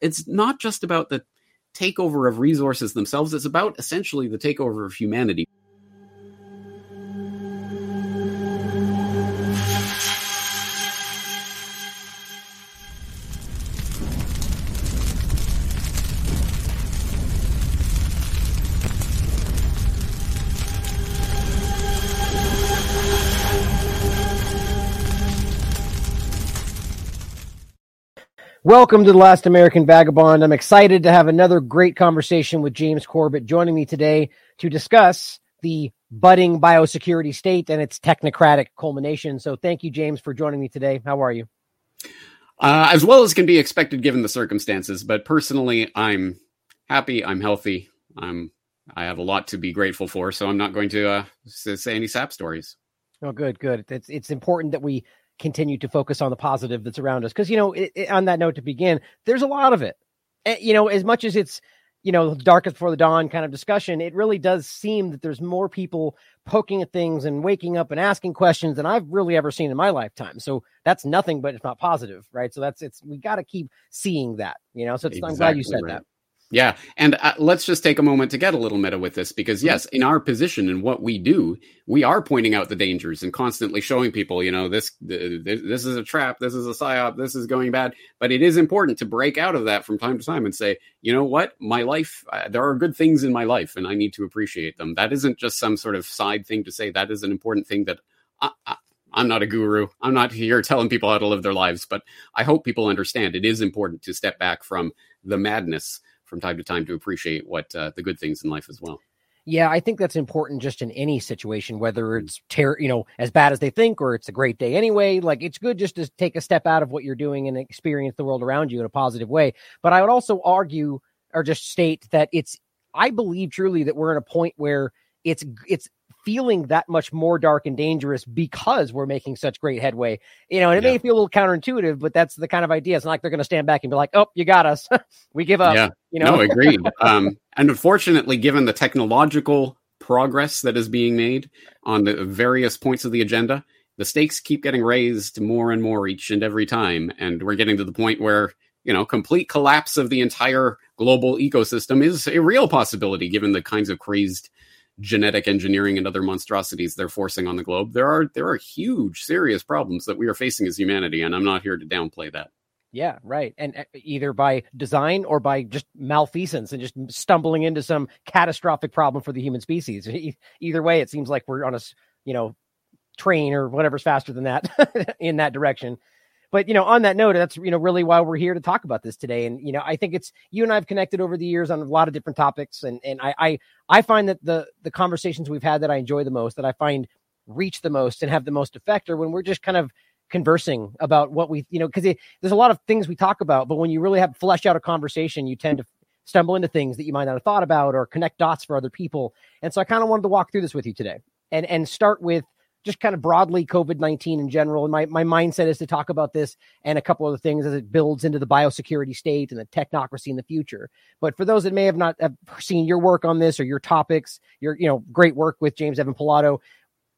it's not just about the takeover of resources themselves, it's about essentially the takeover of humanity. Welcome to the Last American Vagabond. I'm excited to have another great conversation with James Corbett joining me today to discuss the budding biosecurity state and its technocratic culmination. So, thank you, James, for joining me today. How are you? Uh, as well as can be expected given the circumstances, but personally, I'm happy. I'm healthy. I'm. I have a lot to be grateful for, so I'm not going to uh, say any sap stories. Oh, good, good. It's it's important that we continue to focus on the positive that's around us. Because, you know, it, it, on that note to begin, there's a lot of it. And, you know, as much as it's, you know, darkest before the dawn kind of discussion, it really does seem that there's more people poking at things and waking up and asking questions than I've really ever seen in my lifetime. So that's nothing but it's not positive, right? So that's it's we got to keep seeing that, you know. So exactly I'm glad you said right. that. Yeah. And uh, let's just take a moment to get a little meta with this because, mm-hmm. yes, in our position and what we do, we are pointing out the dangers and constantly showing people, you know, this, this is a trap, this is a psyop, this is going bad. But it is important to break out of that from time to time and say, you know what, my life, uh, there are good things in my life and I need to appreciate them. That isn't just some sort of side thing to say. That is an important thing that I, I, I'm not a guru. I'm not here telling people how to live their lives, but I hope people understand it is important to step back from the madness from time to time to appreciate what uh, the good things in life as well. Yeah, I think that's important just in any situation, whether it's ter- you know, as bad as they think or it's a great day anyway. Like it's good just to take a step out of what you're doing and experience the world around you in a positive way. But I would also argue or just state that it's I believe truly that we're in a point where it's it's feeling that much more dark and dangerous because we're making such great headway. You know, and it yeah. may feel a little counterintuitive, but that's the kind of idea. It's not like they're going to stand back and be like, "Oh, you got us. we give up." Yeah. You know, no, agreed. um, and unfortunately, given the technological progress that is being made on the various points of the agenda, the stakes keep getting raised more and more each and every time, and we're getting to the point where you know complete collapse of the entire global ecosystem is a real possibility given the kinds of crazed genetic engineering and other monstrosities they're forcing on the globe. There are there are huge, serious problems that we are facing as humanity, and I'm not here to downplay that. Yeah, right. And uh, either by design or by just malfeasance and just stumbling into some catastrophic problem for the human species. Either way, it seems like we're on a you know train or whatever's faster than that in that direction but you know on that note that's you know really why we're here to talk about this today. And you know i think it's you and i've connected over the years on a lot of different topics. And and i i, I find that the the conversations we've had that i enjoy the most that i find reach the most and have the most effect are when we're just kind of conversing about what we you know because there's a lot of things we talk about but when you really have flesh out a conversation you tend to stumble into things that you might not have thought about or connect dots for other people. And so i kind of wanted to walk through this with you today and and start with just kind of broadly COVID 19 in general. And my, my mindset is to talk about this and a couple other things as it builds into the biosecurity state and the technocracy in the future. But for those that may have not have seen your work on this or your topics, your you know great work with James Evan Pilato,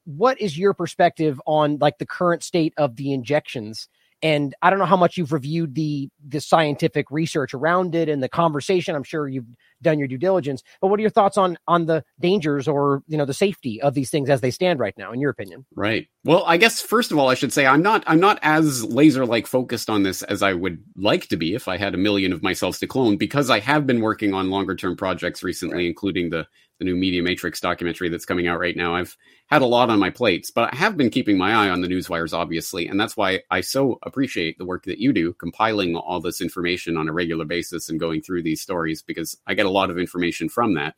what is your perspective on like the current state of the injections and I don't know how much you've reviewed the the scientific research around it and the conversation. I'm sure you've done your due diligence, but what are your thoughts on on the dangers or you know the safety of these things as they stand right now, in your opinion? Right. Well, I guess first of all, I should say I'm not I'm not as laser like focused on this as I would like to be if I had a million of myself to clone, because I have been working on longer term projects recently, right. including the the new Media Matrix documentary that's coming out right now. I've had a lot on my plates, but I have been keeping my eye on the news wires, obviously, and that's why I so appreciate the work that you do, compiling all this information on a regular basis and going through these stories because I get a lot of information from that.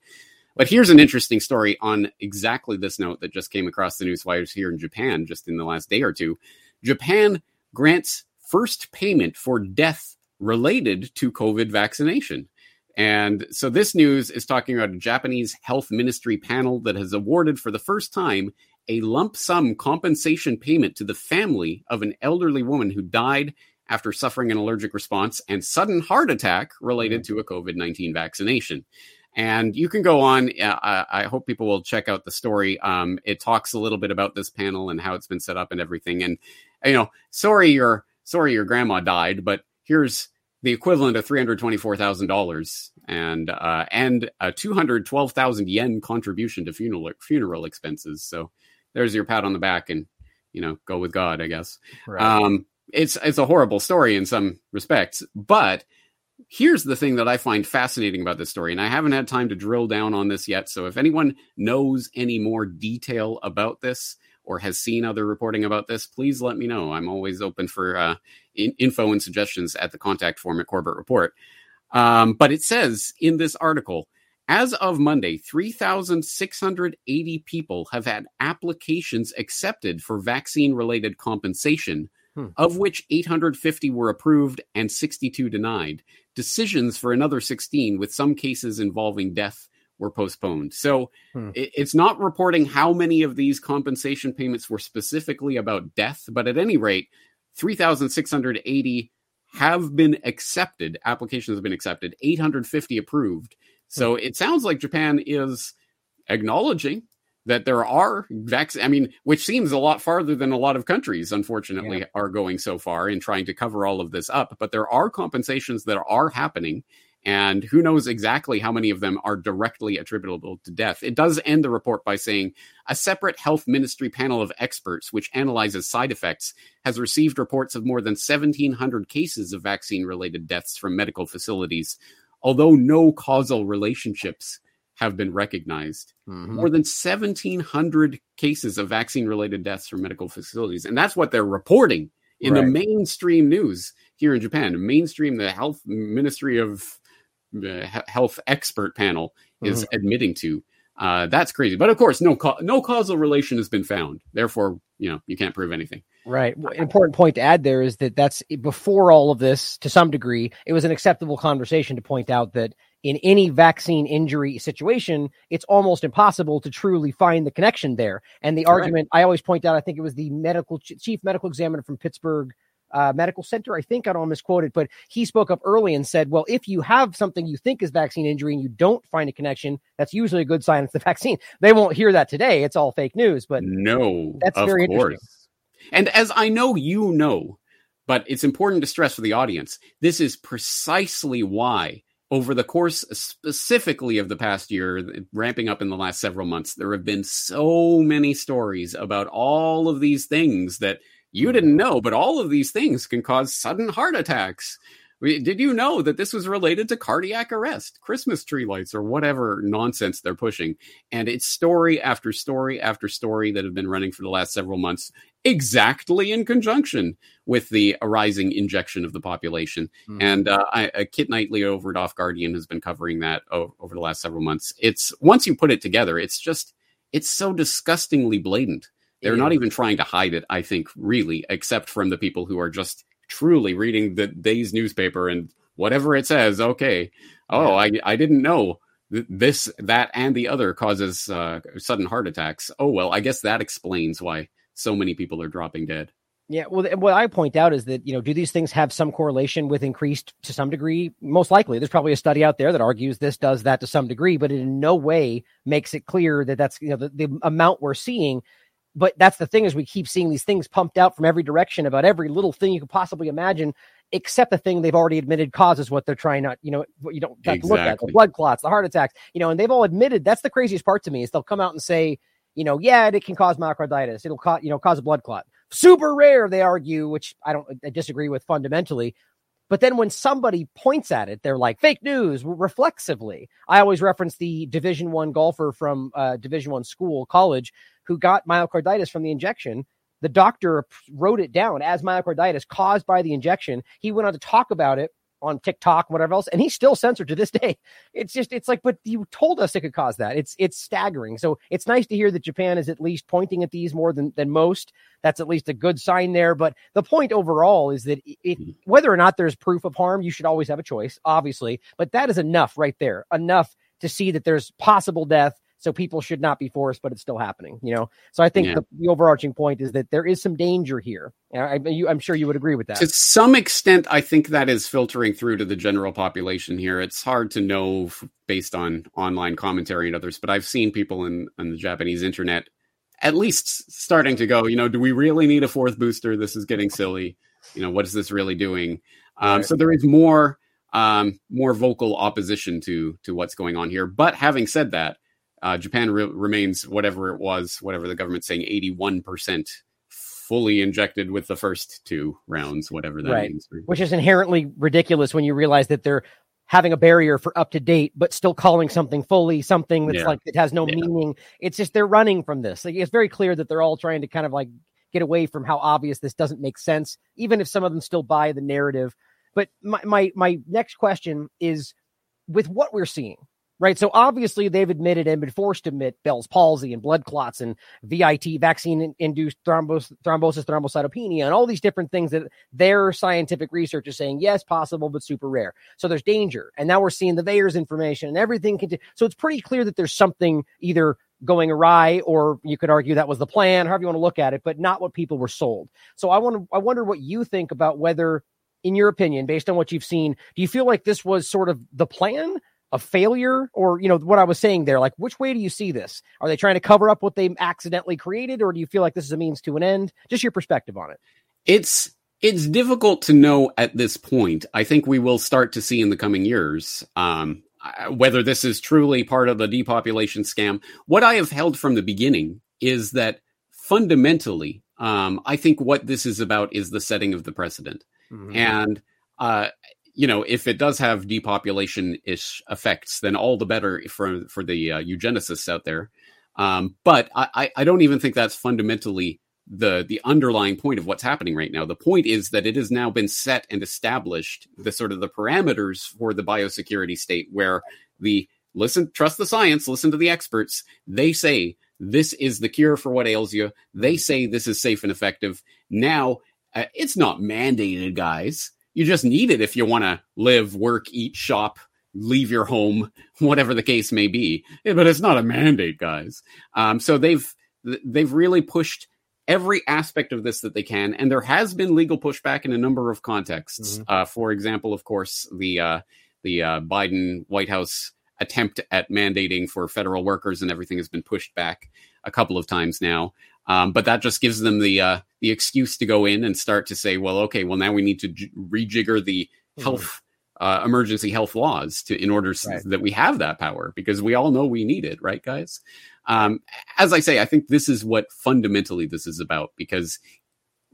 But here's an interesting story on exactly this note that just came across the news wires here in Japan just in the last day or two. Japan grants first payment for death related to COVID vaccination. And so this news is talking about a Japanese health ministry panel that has awarded for the first time a lump sum compensation payment to the family of an elderly woman who died after suffering an allergic response and sudden heart attack related to a COVID 19 vaccination. And you can go on. Uh, I hope people will check out the story. Um, it talks a little bit about this panel and how it's been set up and everything. And you know, sorry your sorry your grandma died, but here's the equivalent of three hundred twenty-four thousand dollars, and uh, and a two hundred twelve thousand yen contribution to funeral funeral expenses. So there's your pat on the back, and you know, go with God, I guess. Right. Um, it's it's a horrible story in some respects, but here's the thing that I find fascinating about this story, and I haven't had time to drill down on this yet. So if anyone knows any more detail about this or has seen other reporting about this, please let me know. I'm always open for uh, in- info and suggestions at the contact form at Corbett Report. Um, but it says in this article, as of Monday, 3,680 people have had applications accepted for vaccine related compensation hmm. of which 850 were approved and 62 denied. Decisions for another 16, with some cases involving death, were postponed. So hmm. it's not reporting how many of these compensation payments were specifically about death, but at any rate, 3,680 have been accepted. Applications have been accepted, 850 approved. So hmm. it sounds like Japan is acknowledging that there are vaccines. I mean, which seems a lot farther than a lot of countries, unfortunately, yeah. are going so far in trying to cover all of this up. But there are compensations that are happening. And who knows exactly how many of them are directly attributable to death. It does end the report by saying a separate health ministry panel of experts, which analyzes side effects, has received reports of more than 1,700 cases of vaccine related deaths from medical facilities, although no causal relationships have been recognized. Mm-hmm. More than 1,700 cases of vaccine related deaths from medical facilities. And that's what they're reporting in right. the mainstream news here in Japan. Mainstream, the health ministry of health expert panel is mm-hmm. admitting to. Uh, that's crazy. But of course, no, ca- no causal relation has been found. Therefore, you know, you can't prove anything. Right. Important point to add there is that that's before all of this, to some degree, it was an acceptable conversation to point out that in any vaccine injury situation, it's almost impossible to truly find the connection there. And the Correct. argument I always point out, I think it was the medical chief medical examiner from Pittsburgh uh, Medical Center. I think I don't misquote it, but he spoke up early and said, "Well, if you have something you think is vaccine injury and you don't find a connection, that's usually a good sign it's the vaccine." They won't hear that today; it's all fake news. But no, that's very course. interesting. And as I know you know, but it's important to stress for the audience, this is precisely why over the course specifically of the past year, ramping up in the last several months, there have been so many stories about all of these things that you didn't know, but all of these things can cause sudden heart attacks. Did you know that this was related to cardiac arrest, Christmas tree lights, or whatever nonsense they're pushing? And it's story after story after story that have been running for the last several months, exactly in conjunction with the arising injection of the population. Mm-hmm. And uh, I, uh, Kit Knightley over at Off Guardian has been covering that o- over the last several months. It's once you put it together, it's just it's so disgustingly blatant. They're not even trying to hide it, I think, really, except from the people who are just truly reading the day's newspaper and whatever it says, okay, oh, I, I didn't know this, that, and the other causes uh, sudden heart attacks. Oh, well, I guess that explains why so many people are dropping dead. Yeah, well, what I point out is that you know, do these things have some correlation with increased to some degree? Most likely, there's probably a study out there that argues this does that to some degree, but it in no way makes it clear that that's you know the, the amount we're seeing but that's the thing is we keep seeing these things pumped out from every direction about every little thing you could possibly imagine except the thing they've already admitted causes what they're trying not you know what you don't have exactly. to look at the blood clots the heart attacks you know and they've all admitted that's the craziest part to me is they'll come out and say you know yeah it can cause myocarditis it'll cause you know cause a blood clot super rare they argue which i don't I disagree with fundamentally but then when somebody points at it, they're like fake news reflexively. I always reference the Division One golfer from uh, Division One school, college, who got myocarditis from the injection. The doctor wrote it down as myocarditis caused by the injection. He went on to talk about it on TikTok, whatever else, and he's still censored to this day. It's just, it's like, but you told us it could cause that. It's, it's staggering. So it's nice to hear that Japan is at least pointing at these more than than most. That's at least a good sign there. But the point overall is that if, hmm. whether or not there's proof of harm, you should always have a choice, obviously. But that is enough right there, enough to see that there's possible death so people should not be forced, but it's still happening. You know, so I think yeah. the, the, overarching point is that there is some danger here. I, am sure you would agree with that. To some extent, I think that is filtering through to the general population here. It's hard to know based on online commentary and others, but I've seen people in, in the Japanese internet at least starting to go, you know, do we really need a fourth booster? This is getting silly. You know, what is this really doing? Um, right. So there is more um, more vocal opposition to to what's going on here. But having said that, uh, Japan re- remains whatever it was, whatever the government's saying, eighty one percent fully injected with the first two rounds, whatever that Right. means. which is inherently ridiculous when you realize that they're having a barrier for up to date, but still calling something fully something that's Yeah. like it has no Yeah. meaning. It's just they're running from this. Like, it's very clear that they're all trying to kind of like get away from how obvious this doesn't make sense, even if some of them still buy the narrative. But my my my next question is with what we're seeing, right? So obviously they've admitted and been forced to admit Bell's palsy and blood clots and VITT vaccine induced thrombos, thrombosis, thrombocytopenia, and all these different things that their scientific research is saying yes, possible, but super rare. So there's danger, and now we're seeing the VAERS information and everything. Conti- so it's pretty clear that there's something either going awry, or you could argue that was the plan, however you want to look at it, but not what people were sold. So I want to, I wonder what you think about whether, in your opinion, based on what you've seen, do you feel like this was sort of the plan? A failure, or you know what I was saying there. Like, which way do you see this? Are they trying to cover up what they accidentally created, or do you feel like this is a means to an end? Just your perspective on it. It's it's difficult to know at this point. I think we will start to see in the coming years um, uh, whether this is truly part of the depopulation scam. What I have held from the beginning is that fundamentally, um, I think what this is about is the setting of the precedent. And uh, you know, if it does have depopulation ish effects, then all the better for for the uh, eugenicists out there. Um, but I, I- don't even think that's fundamentally the the underlying point of what's happening right now. The point is that it has now been set and established the sort of the parameters for the biosecurity state where the listen, trust the science, listen to the experts. They say this is the cure for what ails you. They say this is safe and effective. Now uh, it's not mandated, guys. You just need it if you want to live, work, eat, shop, leave your home, whatever the case may be. But it's not a mandate, guys. Um, so they've they've really pushed every aspect of this that they can, and there has been legal pushback in a number of contexts. Mhm. Uh, for example, of course, the uh, the uh, Biden White House attempt at mandating for federal workers and everything has been pushed back a couple of times now. Um, but that just gives them the uh, the excuse to go in and start to say, well, okay, well now we need to j- rejigger the Mhm. health uh, emergency health laws to in order Right. that we have that power because we all know we need it, right, guys? Um, as I say, I think this is what fundamentally this is about because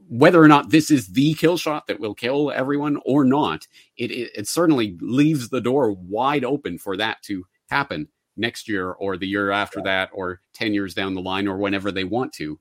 whether or not this is the kill shot that will kill everyone or not, it, it, it certainly leaves the door wide open for that to happen next year or the year after that or 10 years down the line or whenever they want to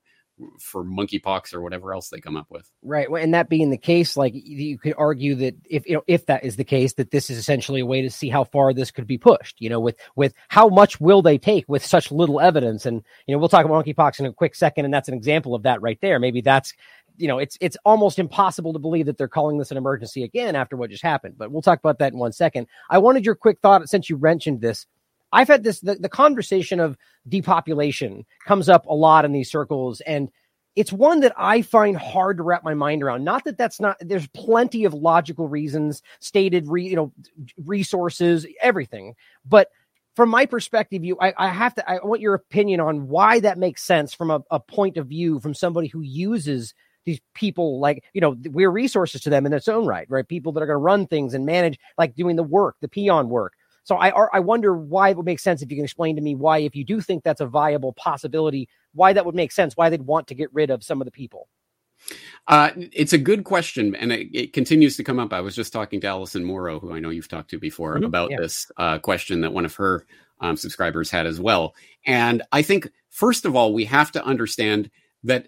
for monkeypox or whatever else they come up with. Right. Well, And that being the case, like you could argue that if you know if that is the case, that this is essentially a way to see how far this could be pushed. You know, with with how much will they take with such little evidence? And you know, we'll talk about monkeypox in a quick second, and that's an example of that right there. Maybe that's you know, it's it's almost impossible to believe that they're calling this an emergency again after what just happened. But we'll talk about that in one second. I wanted your quick thought since you mentioned this. I've had this the, the conversation of depopulation comes up a lot in these circles and it's one that I find hard to wrap my mind around. Not that that's not there's plenty of logical reasons stated, re, you know, resources, everything. But from my perspective, you, I, I have to, I want your opinion on why that makes sense from a, a point of view from somebody who uses these people like you know we're resources to them in its own right, right? People that are going to run things and manage, like doing the work, the peon work. So I I wonder why it would make sense if you can explain to me why, if you do think that's a viable possibility, why that would make sense, why they'd want to get rid of some of the people. Uh, it's a good question, and it, it continues to come up. I was just talking to Allison Morrow, who I know you've talked to before, Mhm, about yeah. this uh, question that one of her um, subscribers had as well. And I think, first of all, we have to understand that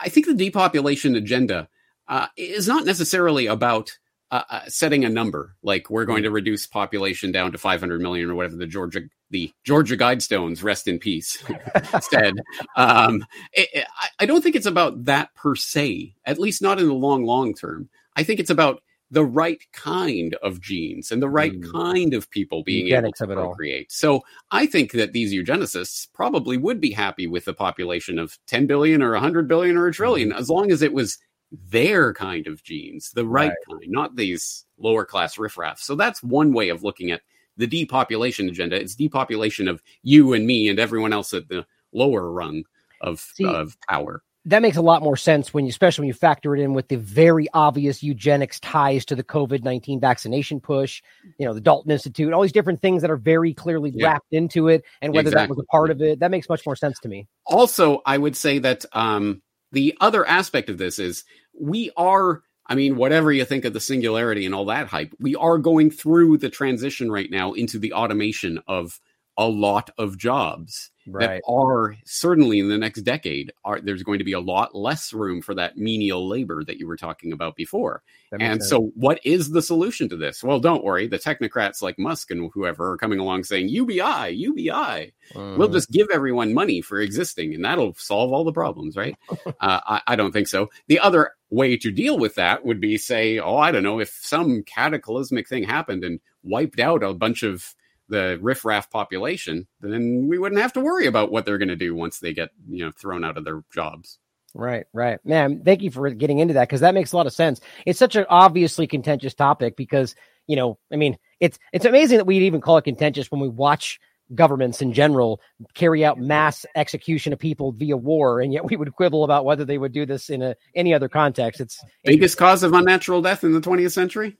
I think the depopulation agenda uh, is not necessarily about uh, uh, setting a number like we're going to reduce population down to 500 million or whatever the Georgia the Georgia Guidestones rest in peace said. Um, it, it- I- don't think it's about that per se, at least not in the long, long term. I think it's about the right kind of genes and the right Mm. kind of people being Eugenics able to procreate. So I think that these eugenicists probably would be happy with the population of 10 billion or 100 billion or a trillion, Mm-hmm. as long as it was their kind of genes, the right, Right. kind, not these lower class riffraff. So that's one way of looking at the depopulation agenda. It's depopulation of you and me and everyone else at the lower rung of See, of power. that makes a lot more sense when you, especially when you factor it in with the very obvious eugenics ties to the COVID 19 vaccination push, you know, the Galton Institute, all these different things that are very clearly yeah. wrapped into it, and whether exactly. that was a part of it. That makes much more sense to me. Also, I would say that um, the other aspect of this is we are. I mean, whatever you think of the singularity and all that hype, we are going through the transition right now into the automation of a lot of jobs right. that are certainly in the next decade are there's going to be a lot less room for that menial labor that you were talking about before. And sense. so what is the solution to this? Well don't worry. The technocrats like musk and whoever are coming along saying ubi ubi we'll just give everyone money for existing and that'll solve all the problems right? Uh, I, I don't think so. The other way to deal with that would be say oh i don't know if some cataclysmic thing happened and wiped out a bunch of the riffraff population, then we wouldn't have to worry about what they're going to do once they get you know thrown out of their jobs. Right, right, man. Thank you for getting into that because that makes a lot of sense. It's such an obviously contentious topic because you know, I mean, it's it's amazing that we'd even call it contentious when we watch governments in general carry out mass execution of people via war, and yet we would quibble about whether they would do this in a any other context. It's biggest cause of unnatural death in the 20th century.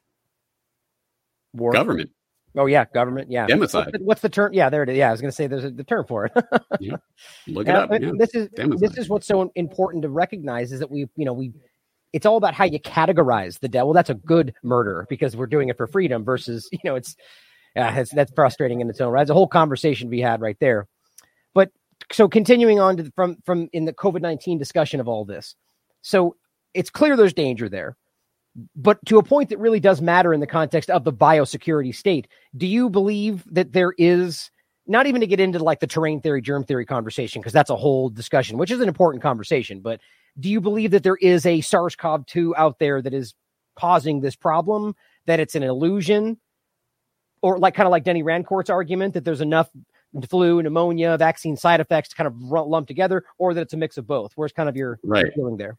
War. Government. Oh yeah, government. Yeah, democide. What's the, what's the, term? Yeah, there it is. Yeah, I was going to say there's a, the term for it. yeah. Look it up. Yeah. This is democide. this is what's so important to recognize is that we, you know, we. It's all about how you categorize the. Well, that's a good murder because we're doing it for freedom versus, you know, it's, uh, yeah, it's that's frustrating in its own right. There's a whole conversation to be had right there. But so continuing on to the, from from in the COVID nineteen discussion of all this, so it's clear there's danger there but to a point that really does matter in the context of the biosecurity state. Do you believe that there is not even to get into like the terrain theory, germ theory conversation, because that's a whole discussion, which is an important conversation. But do you believe that there is a SARS CoV 2 out there that is causing this problem, that it's an illusion? Or like kind of like Denis Rancourt's argument that there's enough flu, pneumonia, vaccine side effects to kind of lump together, or that it's a mix of both? Where's kind of your right. feeling there?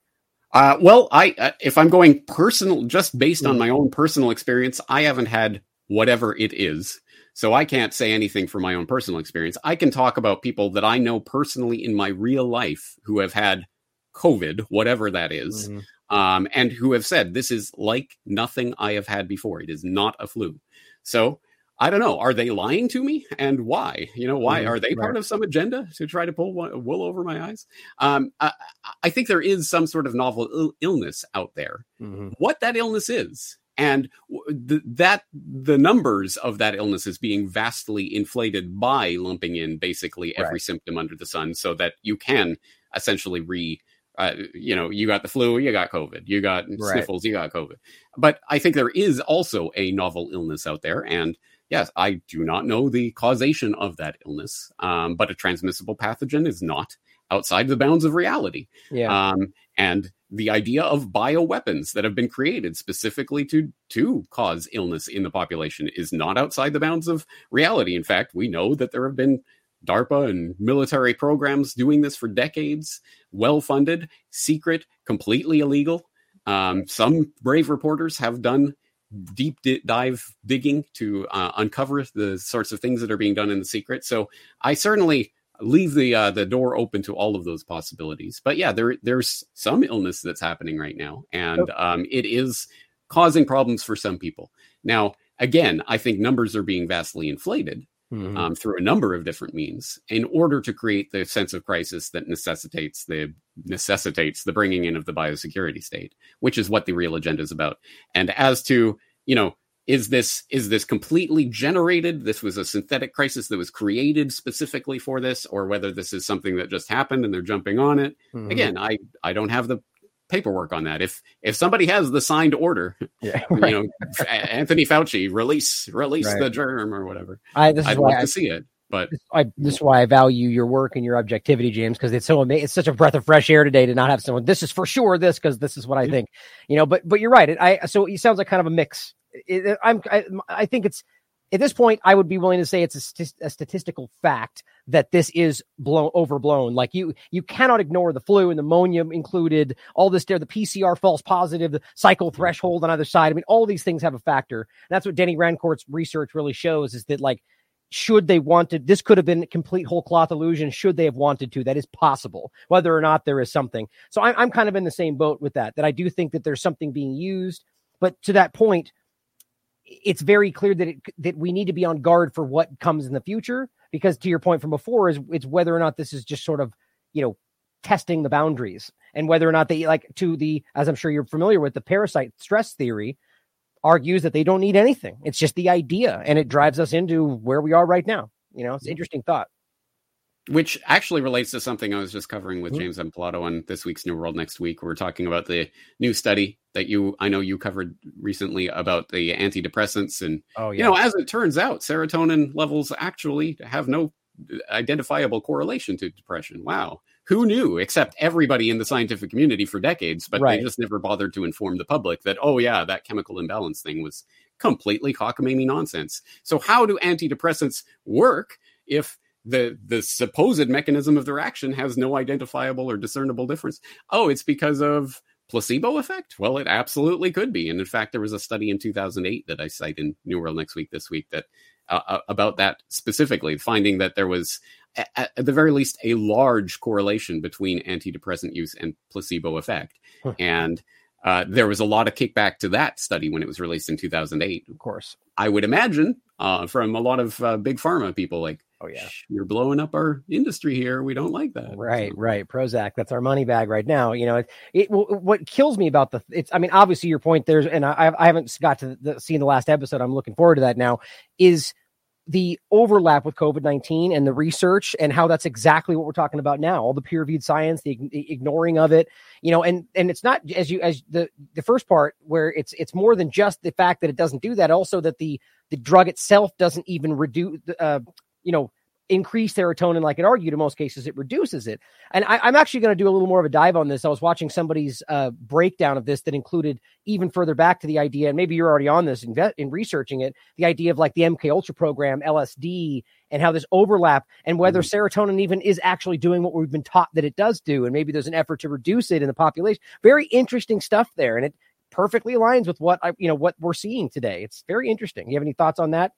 Uh, well, I uh, if I'm going personal, just based on mm. my own personal experience, I haven't had whatever it is, so I can't say anything from my own personal experience. I can talk about people that I know personally in my real life who have had COVID, whatever that is, mm-hmm. um, and who have said this is like nothing I have had before. It is not a flu. So I don't know. Are they lying to me, and why? You know, why mm-hmm. are they part of some agenda to try to pull wool over my eyes? Um, I, I, think there is some sort of novel Ill- illness out there. Mm-hmm. What that illness is, and th- that the numbers of that illness is being vastly inflated by lumping in basically every right. symptom under the sun, so that you can essentially re uh, you know, you got the flu, you got COVID, you got right. sniffles, you got COVID. But I think there is also a novel illness out there, and yes, I do not know the causation of that illness, um, but a transmissible pathogen is not outside the bounds of reality. Yeah. Um, and the idea of bioweapons that have been created specifically to to cause illness in the population is not outside the bounds of reality. In fact, we know that there have been DARPA and military programs doing this for decades, well funded, secret, completely illegal. Um, some brave reporters have done deep di- dive digging to uh, uncover the sorts of things that are being done in the secret. So I certainly leave the uh, the door open to all of those possibilities. But yeah, there there's some illness that's happening right now, and um, it is causing problems for some people. Now, again, I think numbers are being vastly inflated. Mm-hmm. Um, through a number of different means, in order to create the sense of crisis that necessitates the necessitates the bringing in of the biosecurity state, which is what the real agenda is about. And as to you know, is this is this completely generated? This was a synthetic crisis that was created specifically for this, or whether this is something that just happened and they're jumping on it. Mm-hmm. Again, I I don't have the paperwork on that. If if somebody has the signed order, yeah, right. you know, Anthony Fauci release release right. the germ or whatever. I this I'd love I, to see it. But this, I, this is why I value your work and your objectivity, James, because it's so amazing. It's such a breath of fresh air today to not have someone. This is for sure. This because this is what I yeah. think. You know, but but you're right. It, I so it sounds like kind of a mix. It, I'm I, I think it's at this point, I would be willing to say it's a, st- a, statistical fact that this is blown overblown. Like you, you cannot ignore the flu and pneumonia included. All this there, the PCR false positive, the cycle threshold on either side. I mean, all these things have a factor. And that's what Denis Rancourt's research really shows is that like should they wanted this could have been complete whole cloth illusion should they have wanted to that is possible whether or not there is something so I'm, I'm kind of in the same boat with that that i do think that there's something being used but to that point it's very clear that it, that we need to be on guard for what comes in the future because to your point from before is it's whether or not this is just sort of you know testing the boundaries and whether or not they like to the as i'm sure you're familiar with the parasite stress theory argues that they don't need anything. It's just the idea and it drives us into where we are right now. You know it's an interesting thought which actually relates to something I was just covering with Mhm. James Evan Pilato on this week's New World Next Week. We're talking about the new study that you, I know you covered recently about the antidepressants. And, oh you know, as it turns out, serotonin levels actually have no identifiable correlation to depression. Wow. Who knew? Except everybody in the scientific community for decades, but Right. they just never bothered to inform the public that, oh, yeah, that chemical imbalance thing was completely cockamamie nonsense. So, how do antidepressants work if the the supposed mechanism of their action has no identifiable or discernible difference. Oh, it's because of placebo effect? Well, it absolutely could be. And in fact, there was a study in 2008 that I cite in New World Next Week this week that uh, uh, about that specifically, finding that there was at, at the very least a large correlation between antidepressant use and placebo effect. Huh. And uh, there was a lot of kickback to that study when it was released in 2008. of course I would imagine uh, from a lot of uh, big pharma people like, oh yeah you're blowing up our industry here. We don't like that. Right, So, right. Prozac, that's our money bag right now. You know, it, it what kills me about the it's. I mean, obviously your point there's, and I, I haven't got to the, seen the last episode. I'm looking forward to that now. Is the overlap with COVID 19 and the research and how that's exactly what we're talking about now. All the peer reviewed science, the, the ignoring of it, you know, and and it's not as you as the the first part where it's it's more than just the fact that it doesn't do that. Also that the the drug itself doesn't even reduce, uh, you know, increase serotonin like it argued. In most cases, it reduces it. And I, I'm actually going to do a little more of a dive on this. I was watching somebody's uh, breakdown of this that included even further back to the idea, and maybe you're already on this in, in researching it, the idea of like the MK Ultra program, LSD, and how this overlap, and whether serotonin even is actually doing what we've been taught that it does do, and maybe there's an effort to reduce it in the population. Very interesting stuff there, and it perfectly aligns with what I, you know, what we're seeing today. It's very interesting. You have any thoughts on that?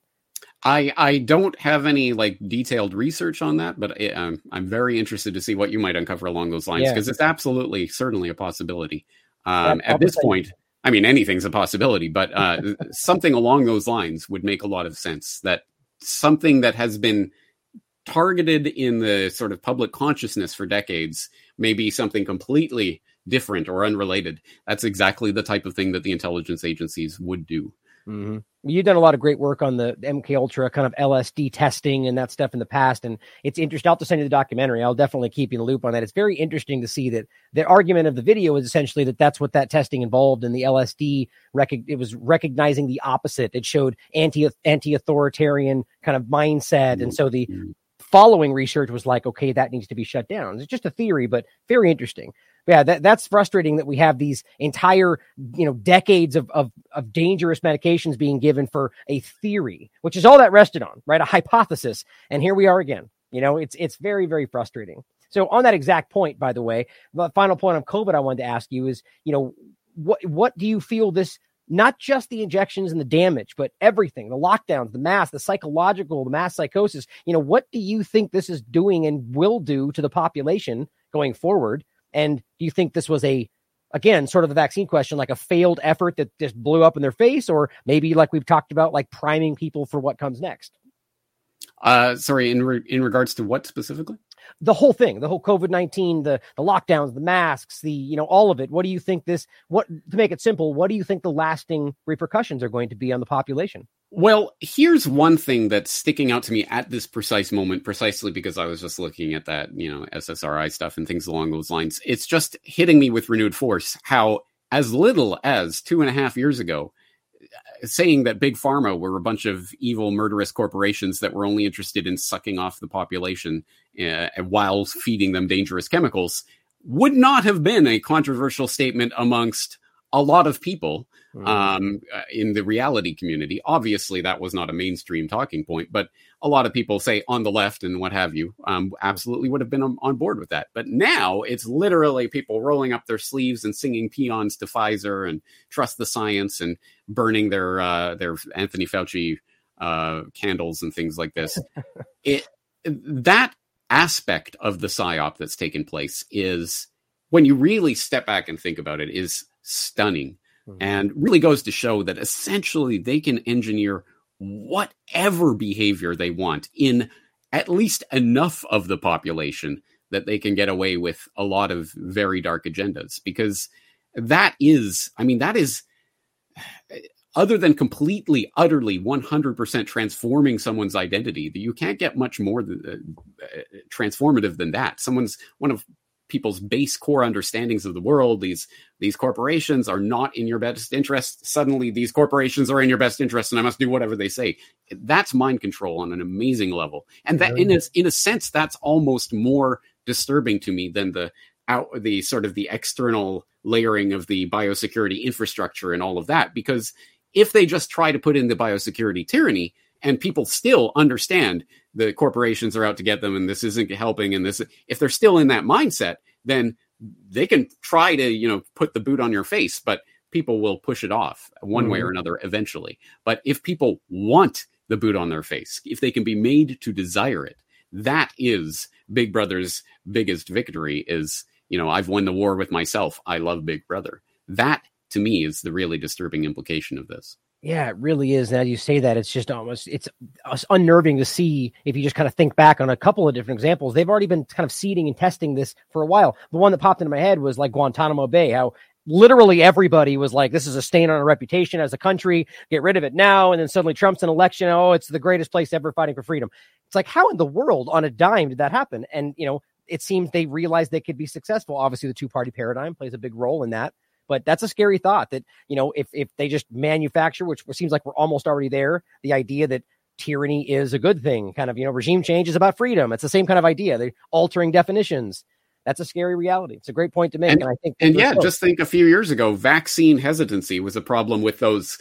I I don't have any like detailed research on that, but I, um, I'm very interested to see what you might uncover along those lines Yeah. because it's absolutely certainly a possibility. Um, at this point, I mean anything's a possibility, but uh, something along those lines would make a lot of sense. That something that has been targeted in the sort of public consciousness for decades may be something completely different or unrelated. That's exactly the type of thing that the intelligence agencies would do. Mm-hmm. You've done a lot of great work on the MK Ultra kind of LSD testing and that stuff in the past, and it's interesting. I'll have to send you the documentary. I'll definitely keep you in the loop on that. It's very interesting to see that the argument of the video is essentially that that's what that testing involved, and the LSD rec- it was recognizing the opposite. It showed anti anti authoritarian kind of mindset, and so the Mhm. following research was like, okay, that needs to be shut down. It's just a theory, but very interesting. Yeah, that, that's frustrating that we have these entire, you know, decades of, of of dangerous medications being given for a theory, which is all that rested on, right? A hypothesis. And here we are again. You know, it's it's very, very frustrating. So on that exact point, by the way, the final point on COVID I wanted to ask you is, you know, what what do you feel this not just the injections and the damage, but everything, the lockdowns, the mass, the psychological, the mass psychosis, you know, what do you think this is doing and will do to the population going forward? And do you think this was a, again, sort of the vaccine question, like a failed effort that just blew up in their face, or maybe like we've talked about, like priming people for what comes next? Uh, sorry, in re- in regards to what specifically? The whole thing, the whole COVID nineteen, the the lockdowns, the masks, the you know all of it. What do you think this? What to make it simple? What do you think the lasting repercussions are going to be on the population? Well, here's one thing that's sticking out to me at this precise moment, precisely because I was just looking at that, you know, SSRI stuff and things along those lines. It's just hitting me with renewed force how, as little as two and a half years ago, saying that big pharma were a bunch of evil, murderous corporations that were only interested in sucking off the population uh, while feeding them dangerous chemicals would not have been a controversial statement amongst a lot of people um, uh, in the reality community. Obviously, that was not a mainstream talking point, but a lot of people say on the left and what have you um, absolutely would have been on, on board with that. But now it's literally people rolling up their sleeves and singing paeans to Pfizer and trust the science and burning their uh, their Anthony Fauci uh, candles and things like this. it that aspect of the psyop that's taken place is when you really step back and think about it is stunning mm-hmm. and really goes to show that essentially they can engineer whatever behavior they want in at least enough of the population that they can get away with a lot of very dark agendas. Because that is i mean that is other than completely utterly 100% transforming someone's identity you can't get much more than, uh, transformative than that. Someone's one of people's base core understandings of the world. These these corporations are not in your best interest. Suddenly these corporations are in your best interest and i must do whatever they say. That's mind control on an amazing level. And that in a, in a sense that's almost more disturbing to me than the out the sort of the external layering of the biosecurity infrastructure and all of that. Because if they just try to put in the biosecurity tyranny and people still understand the corporations are out to get them and this isn't helping and this if they're still in that mindset then they can try to you know put the boot on your face but people will push it off one mm-hmm. way or another eventually. But if people want the boot on their face if they can be made to desire it that is big brother's biggest victory is you know i've won the war with myself. I love big brother. That to me is the really disturbing implication of this yeah, it really is. Now you say that, it's just almost it's uh, unnerving to see if you just kind of think back on a couple of different examples. They've already been kind of seeding and testing this for a while. The one that popped into my head was like Guantanamo Bay, how literally everybody was like, "This is a stain on our reputation as a country. Get rid of it now." And then suddenly Trump's an election. Oh, it's the greatest place ever fighting for freedom. It's like, how in the world on a dime did that happen? And you know, it seems they realized they could be successful. Obviously, the two party paradigm plays a big role in that. But that's a scary thought that, you know, if, if they just manufacture, which seems like we're almost already there, the idea that tyranny is a good thing, kind of, you know, regime change is about freedom. It's the same kind of idea. They're altering definitions. That's a scary reality. It's a great point to make. And, and I think, and yeah, close. just think a few years ago, vaccine hesitancy was a problem with those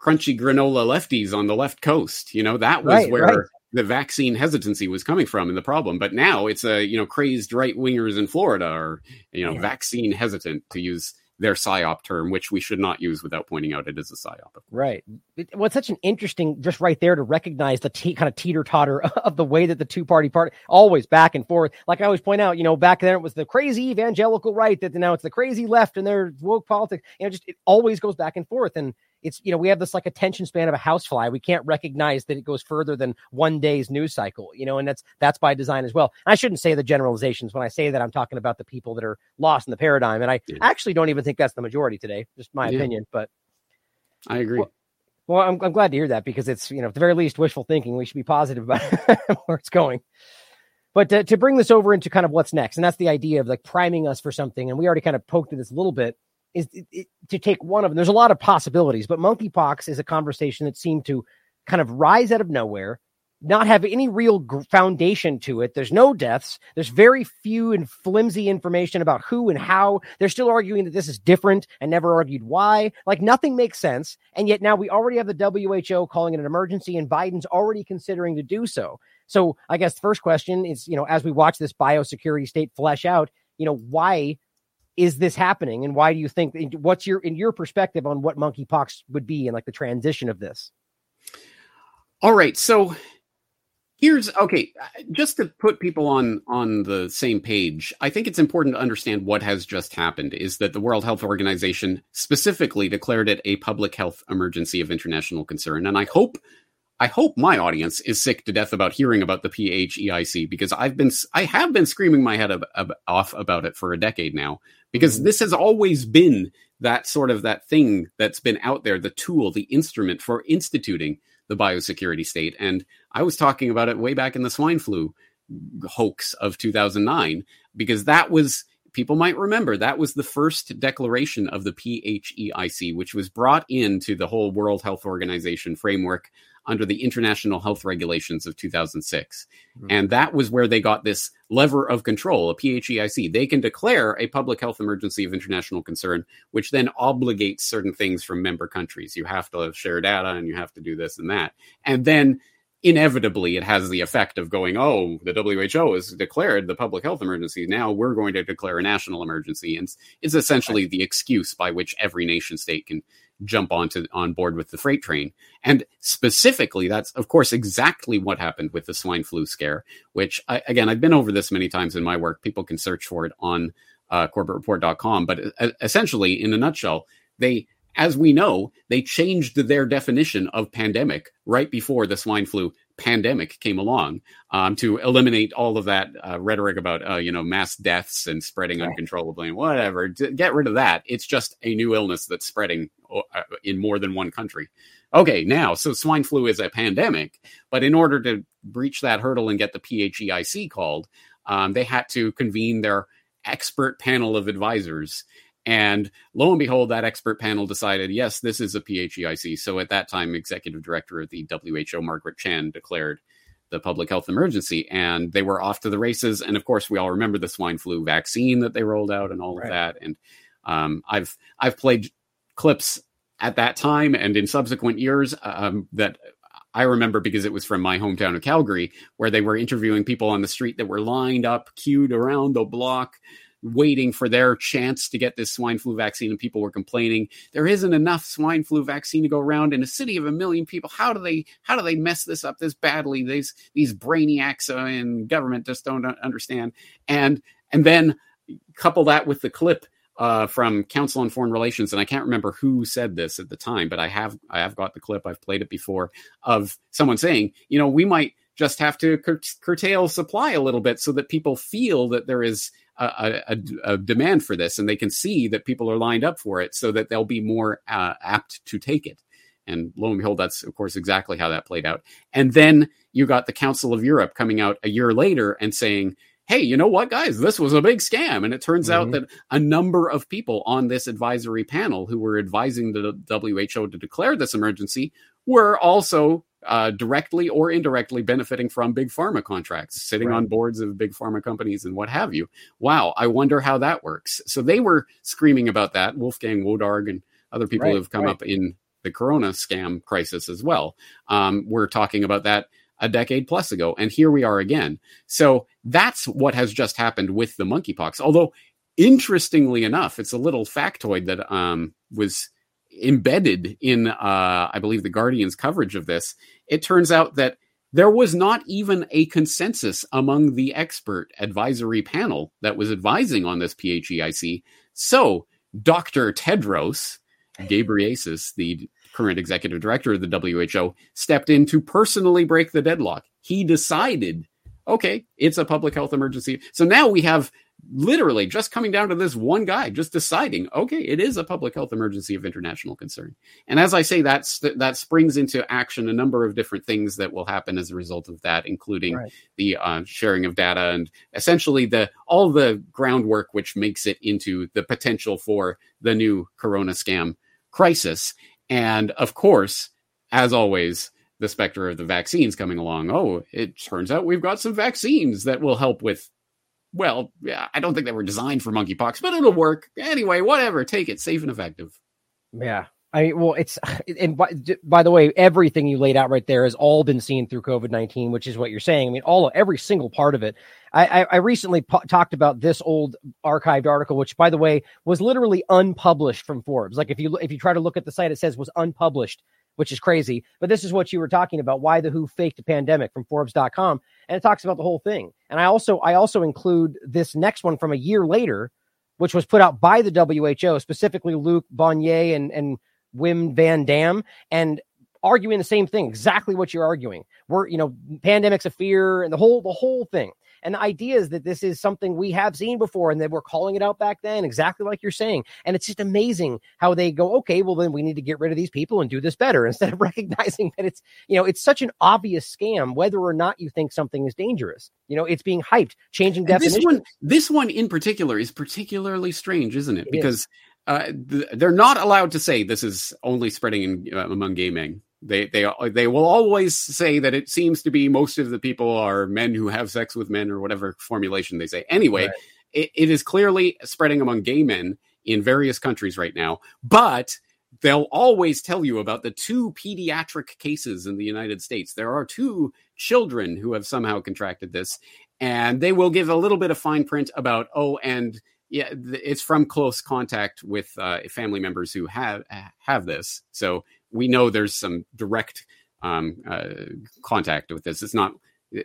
crunchy granola lefties on the left coast. You know, that was right, where right. the vaccine hesitancy was coming from and the problem. But now it's a, you know, crazed right wingers in Florida are, you know, yeah. vaccine hesitant to use their psyop term, which we should not use without pointing out it is a psyop. Right. Well, such an interesting, just right there to recognize the te- kind of teeter totter of the way that the two party party always back and forth. Like I always point out, you know, back then it was the crazy evangelical right, that now it's the crazy left and their woke politics. You know, just it always goes back and forth. And it's you know we have this like attention span of a housefly we can't recognize that it goes further than one day's news cycle you know and that's that's by design as well. I shouldn't say the generalizations when i say that i'm talking about the people that are lost in the paradigm and i yeah. actually don't even think that's the majority today just my yeah. opinion but i agree. Well, well I'm, I'm glad to hear that because it's you know at the very least wishful thinking. We should be positive about where it's going. But to, to bring this over into kind of what's next and that's the idea of like priming us for something and we already kind of poked at this a little bit is it, it, to take one of them. There's a lot of possibilities, but monkeypox is a conversation that seemed to kind of rise out of nowhere, not have any real foundation to it. There's no deaths. There's very few and flimsy information about who and how. They're still arguing that this is different and never argued why. Like nothing makes sense. And yet now we already have the WHO calling it an emergency and Biden's already considering to do so. So I guess the first question is, you know, as we watch this biosecurity state flesh out, you know, why is this happening? And why do you think what's your in your perspective on what monkeypox would be and like the transition of this? All right. So here's okay just to put people on on the same page i think it's important to understand what has just happened is that the world health organization specifically declared it a public health emergency of international concern. And i hope I hope my audience is sick to death about hearing about the PHEIC because I've been I have been screaming my head ab- ab- off about it for a decade now because this has always been that sort of that thing that's been out there the tool the instrument for instituting the biosecurity state. And I was talking about it way back in the swine flu hoax of 2009 because that was people might remember that was the first declaration of the PHEIC which was brought into the whole World Health Organization framework under the international health regulations of 2006. Mm-hmm. And that was where they got this lever of control, a PHEIC. They can declare a public health emergency of international concern, which then obligates certain things from member countries. You have to share data and you have to do this and that. And then inevitably it has the effect of going, oh, the WHO has declared the public health emergency. Now we're going to declare a national emergency. And it's essentially the excuse by which every nation state can jump onto on board with the freight train. And specifically, that's of course exactly what happened with the swine flu scare. Which I, again, I've been over this many times in my work. People can search for it on uh, corbettreport.com. But uh, essentially, in a nutshell, they as we know, they changed their definition of pandemic right before the swine flu pandemic came along um, to eliminate all of that uh, rhetoric about uh, you know mass deaths and spreading right. uncontrollably and whatever. get rid of that. It's just a new illness that's spreading uh, in more than one country. Okay, now so swine flu is a pandemic, but in order to breach that hurdle and get the PHEIC called, um, they had to convene their expert panel of advisors and lo and behold, that expert panel decided, yes, this is a PHEIC. So at that time, executive director of the WHO, Margaret Chan, declared the public health emergency, and they were off to the races. And of course, we all remember the swine flu vaccine that they rolled out and all right. of that. And um, I've I've played clips at that time and in subsequent years um, that I remember because it was from my hometown of Calgary, where they were interviewing people on the street that were lined up, queued around the block waiting for their chance to get this swine flu vaccine and people were complaining. There isn't enough swine flu vaccine to go around in a city of a million people. How do they how do they mess this up this badly? These these brainiacs in government just don't understand. And and then couple that with the clip uh, from Council on Foreign Relations, and I can't remember who said this at the time, but I have I have got the clip. I've played it before of someone saying, you know, we might just have to cur- curtail supply a little bit so that people feel that there is a, a, a, demand for this and they can see that people are lined up for it so that they'll be more uh, apt to take it. And lo and behold, that's of course exactly how that played out. And then you got the Council of Europe coming out a year later and saying, hey, you know what, guys, this was a big scam. And it turns mm-hmm. out that a number of people on this advisory panel who were advising the WHO to declare this emergency were also uh, directly or indirectly benefiting from big pharma contracts, sitting right. on boards of big pharma companies and what have you. Wow, I wonder how that works. So they were screaming about that. Wolfgang Wodarg and other people right, have come right. up in the Corona scam crisis as well. Um, we're talking about that a decade plus ago, and here we are again. So that's what has just happened with the monkeypox. Although, interestingly enough, it's a little factoid that um, was embedded in, uh, I believe, the Guardian's coverage of this, it turns out that there was not even a consensus among the expert advisory panel that was advising on this PHEIC. So, Dr. Tedros Ghebreyesus, the current executive director of the WHO, stepped in to personally break the deadlock. He decided, okay, it's a public health emergency. So now we have literally just coming down to this one guy just deciding okay it is a public health emergency of international concern. And as i say that's that springs into action a number of different things that will happen as a result of that including right. the uh, sharing of data and essentially the all the groundwork which makes it into the potential for the new corona scam crisis. And of course as always the specter of the vaccines coming along. Oh it turns out we've got some vaccines that will help with well, yeah, I don't think they were designed for monkeypox, but it'll work anyway. Whatever, take it, safe and effective. Yeah, I mean, well, it's and by, by, the way, everything you laid out right there has all been seen through COVID nineteen, which is what you're saying. I mean, all every single part of it. I, I, I recently po- talked about this old archived article, which, by the way, was literally unpublished from Forbes. Like if you if you try to look at the site, it says was unpublished which is crazy. But this is what you were talking about why the WHO faked a pandemic from Forbes.com. And it talks about the whole thing. And I also I also include this next one from a year later, which was put out by the WHO, specifically Luc Bonneux and, and Wim Van Damme. And arguing the same thing, exactly what you're arguing. We're, you know, pandemics of fear and the whole the whole thing. And the idea is that this is something we have seen before and that we're calling it out back then, exactly like you're saying. And it's just amazing how they go, okay, well, then we need to get rid of these people and do this better instead of recognizing that it's, you know, it's such an obvious scam, whether or not you think something is dangerous. You know, it's being hyped, changing definitions. This one, this one in particular is particularly strange, isn't it? it because is. uh, th- they're not allowed to say this is only spreading in, uh, among gay men. They they they will always say that it seems to be most of the people are men who have sex with men or whatever formulation they say. Anyway, right. it, it is clearly spreading among gay men in various countries right now, but they'll always tell you about the two pediatric cases in the United States. There are two children who have somehow contracted this, and they will give a little bit of fine print about, oh, and yeah, it's from close contact with uh, family members who have have this. So we know there's some direct um, uh, contact with this. It's not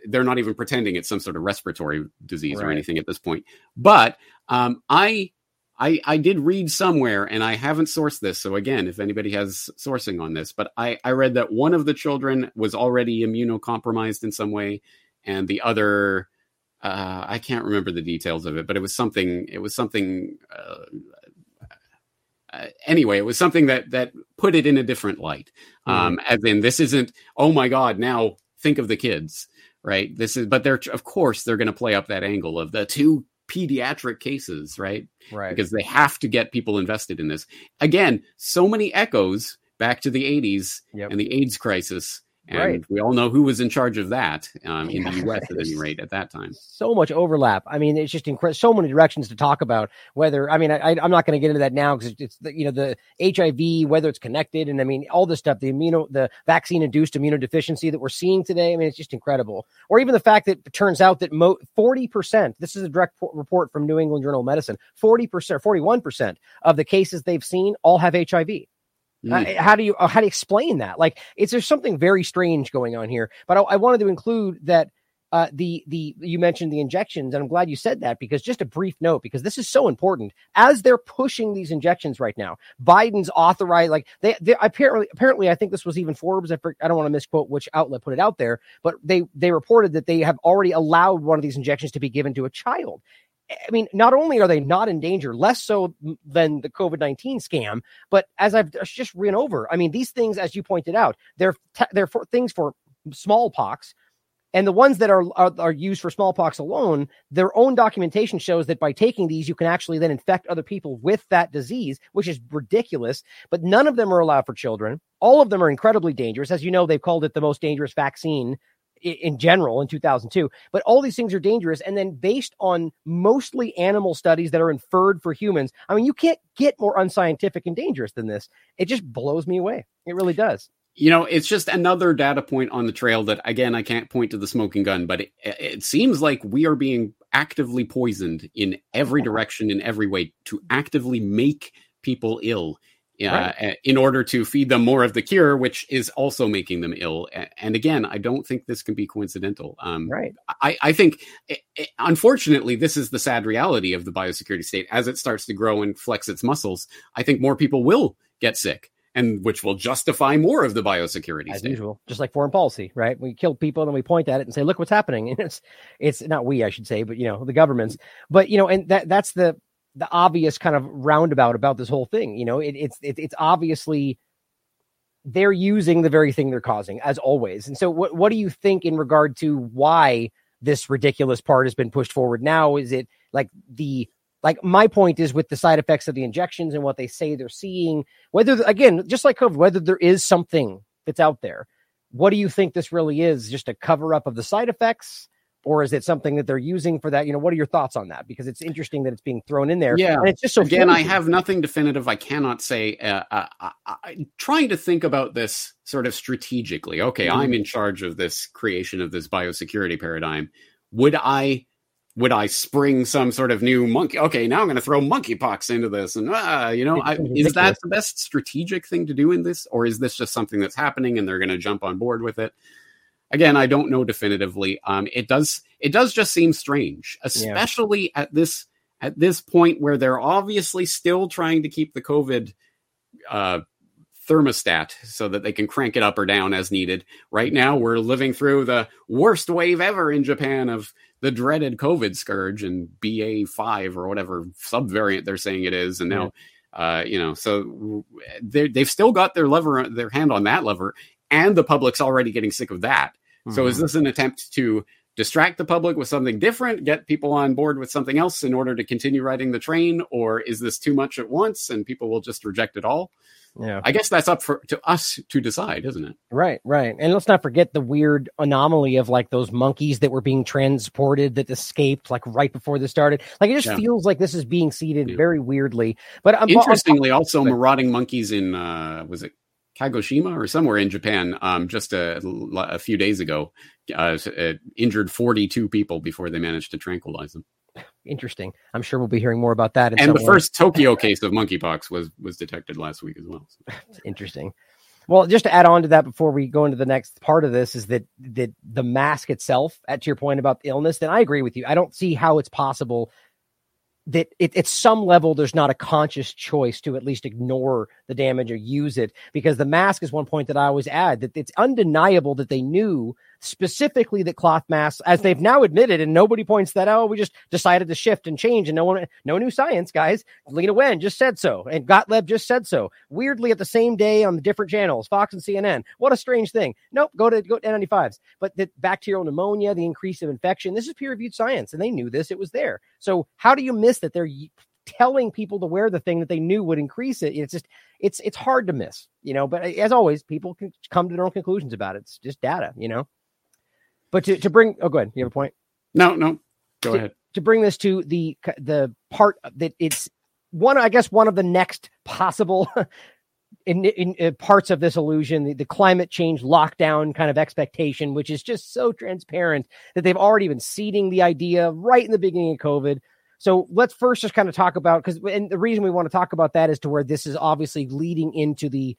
they're not even pretending it's some sort of respiratory disease right. or anything at this point. But um, I, I, I did read somewhere, and I haven't sourced this. So again, if anybody has sourcing on this, but I, I read that one of the children was already immunocompromised in some way, and the other uh, I can't remember the details of it, but it was something. It was something. Uh, uh, anyway, it was something that that put it in a different light. Mm-hmm. Um, as in, this isn't. Oh my God! Now think of the kids, right? This is. But they're of course they're going to play up that angle of the two pediatric cases, right? Right. Because they have to get people invested in this. Again, so many echoes back to the 80s yep. and the AIDS crisis and right. we all know who was in charge of that um, in the U.S. at any rate at that time. So much overlap. I mean, it's just incredible. So many directions to talk about. Whether I mean, I, am not going to get into that now because it's the, you know the HIV, whether it's connected, and I mean all this stuff, the immuno, the vaccine-induced immunodeficiency that we're seeing today. I mean, it's just incredible. Or even the fact that it turns out that mo- 40%. This is a direct report from New England Journal of Medicine. 40%, 41% of the cases they've seen all have HIV. Mm. Uh, how do you uh, how do you explain that? Like, it's there's something very strange going on here. But I, I wanted to include that uh, the the you mentioned the injections, and I'm glad you said that because just a brief note because this is so important as they're pushing these injections right now. Biden's authorized like they, they apparently apparently I think this was even Forbes. I, I don't want to misquote which outlet put it out there, but they they reported that they have already allowed one of these injections to be given to a child. I mean, not only are they not in danger, less so than the COVID nineteen scam, but as I've uh, just ran over, I mean, these things, as you pointed out, they're te- they're for things for smallpox, and the ones that are, are, are used for smallpox alone, their own documentation shows that by taking these, you can actually then infect other people with that disease, which is ridiculous. But none of them are allowed for children. All of them are incredibly dangerous, as you know. They've called it the most dangerous vaccine in general in 2002 but all these things are dangerous. And then based on mostly animal studies that are inferred for humans i mean you can't get more unscientific and dangerous than this. It just blows me away. It really does. You know it's just another data point on the trail that again i can't point to the smoking gun but it, it seems like we are being actively poisoned in every uh-huh. direction in every way to actively make people ill uh, right. in order to feed them more of the cure, which is also making them ill. And again, I don't think this can be coincidental. Um, right. I, I think, it, it, unfortunately, this is the sad reality of the biosecurity state. As it starts to grow and flex its muscles, I think more people will get sick. And which will justify more of the biosecurity as state. usual, just like foreign policy, right? We kill people and we point at it and say, "Look what's happening." And it's it's not we, I should say, but you know the governments. But you know, and that that's the the obvious kind of roundabout about this whole thing. You know, it, it's it, it's obviously they're using the very thing they're causing, as always. And so, what what do you think in regard to why this ridiculous part has been pushed forward now? Is it like the like my point is with the side effects of the injections and what they say they're seeing, whether again, just like COVID, whether there is something that's out there. What do you think this really is? Just a cover up of the side effects? Or is it something that they're using for that? You know, what are your thoughts on that? Because it's interesting that it's being thrown in there. Yeah, and it's just so again, I have nothing definitive. I cannot say. Uh, uh, uh, uh, trying to think about this sort of strategically. Okay, mm-hmm. I'm in charge of this creation of this biosecurity paradigm. Would I? Would I spring some sort of new monkey? Okay, now I'm going to throw monkeypox into this, and uh, you know, I, is that the best strategic thing to do in this, or is this just something that's happening and they're going to jump on board with it? Again i don't know definitively um it does it does just seem strange especially yeah. at this at this point where they're obviously still trying to keep the covid uh thermostat so that they can crank it up or down as needed right now we're living through the worst wave ever in japan of the dreaded covid scourge and ba5 or whatever subvariant they're saying it is and now uh, you know, so they they've still got their lever, their hand on that lever, and the public's already getting sick of that. Mm-hmm. So is mm-hmm. this an attempt to distract the public with something different, get people on board with something else in order to continue riding the train, or is this too much at once and people will just reject it all? Yeah. I guess that's up for to us to decide, isn't it? Right, right. And let's not forget the weird anomaly of like those monkeys that were being transported that escaped like right before this started. Like it just yeah. feels like this is being seeded yeah. very weirdly. But um, interestingly, also marauding monkeys in uh was it Kagoshima or somewhere in Japan um, just a, a, few days ago uh, uh injured 42 people before they managed to tranquilize them. interesting. I'm sure we'll be hearing more about that. and the way. first Tokyo case of monkeypox was was detected last week as well. So. interesting. Well, just to add on to that before we go into the next part of this is that that the mask itself, at your point about illness, then I agree with you. I don't see how it's possible that it, at some level there's not a conscious choice to at least ignore the damage or use it because the mask is one point that I always add that it's undeniable that they knew specifically that cloth masks, as they've now admitted, and nobody points that out. We just decided to shift and change, and no one, no new science, guys. Leana Wen just said so, and Gottlieb just said so. Weirdly, at the same day on the different channels, Fox and CNN. What a strange thing. Nope, go to go to N95s. But the bacterial pneumonia, the increase of infection, this is peer-reviewed science, and they knew this. It was there. So how do you miss that? They're telling people to wear the thing that they knew would increase it. It's just it's it's hard to miss, you know. But eh, as always, people can come to their own conclusions about it. It's just data, you know. But to, to bring, oh, go ahead. You have a point? No, no. Go to, ahead. To bring this to the the part that it's one, I guess, one of the next possible in, in, in, parts of this illusion, the, the, climate change lockdown kind of expectation, which is just so transparent that they've already been seeding the idea right in the beginning of COVID. So let's first just kind of talk about because, and the reason we want to talk about that is to where this is obviously leading into the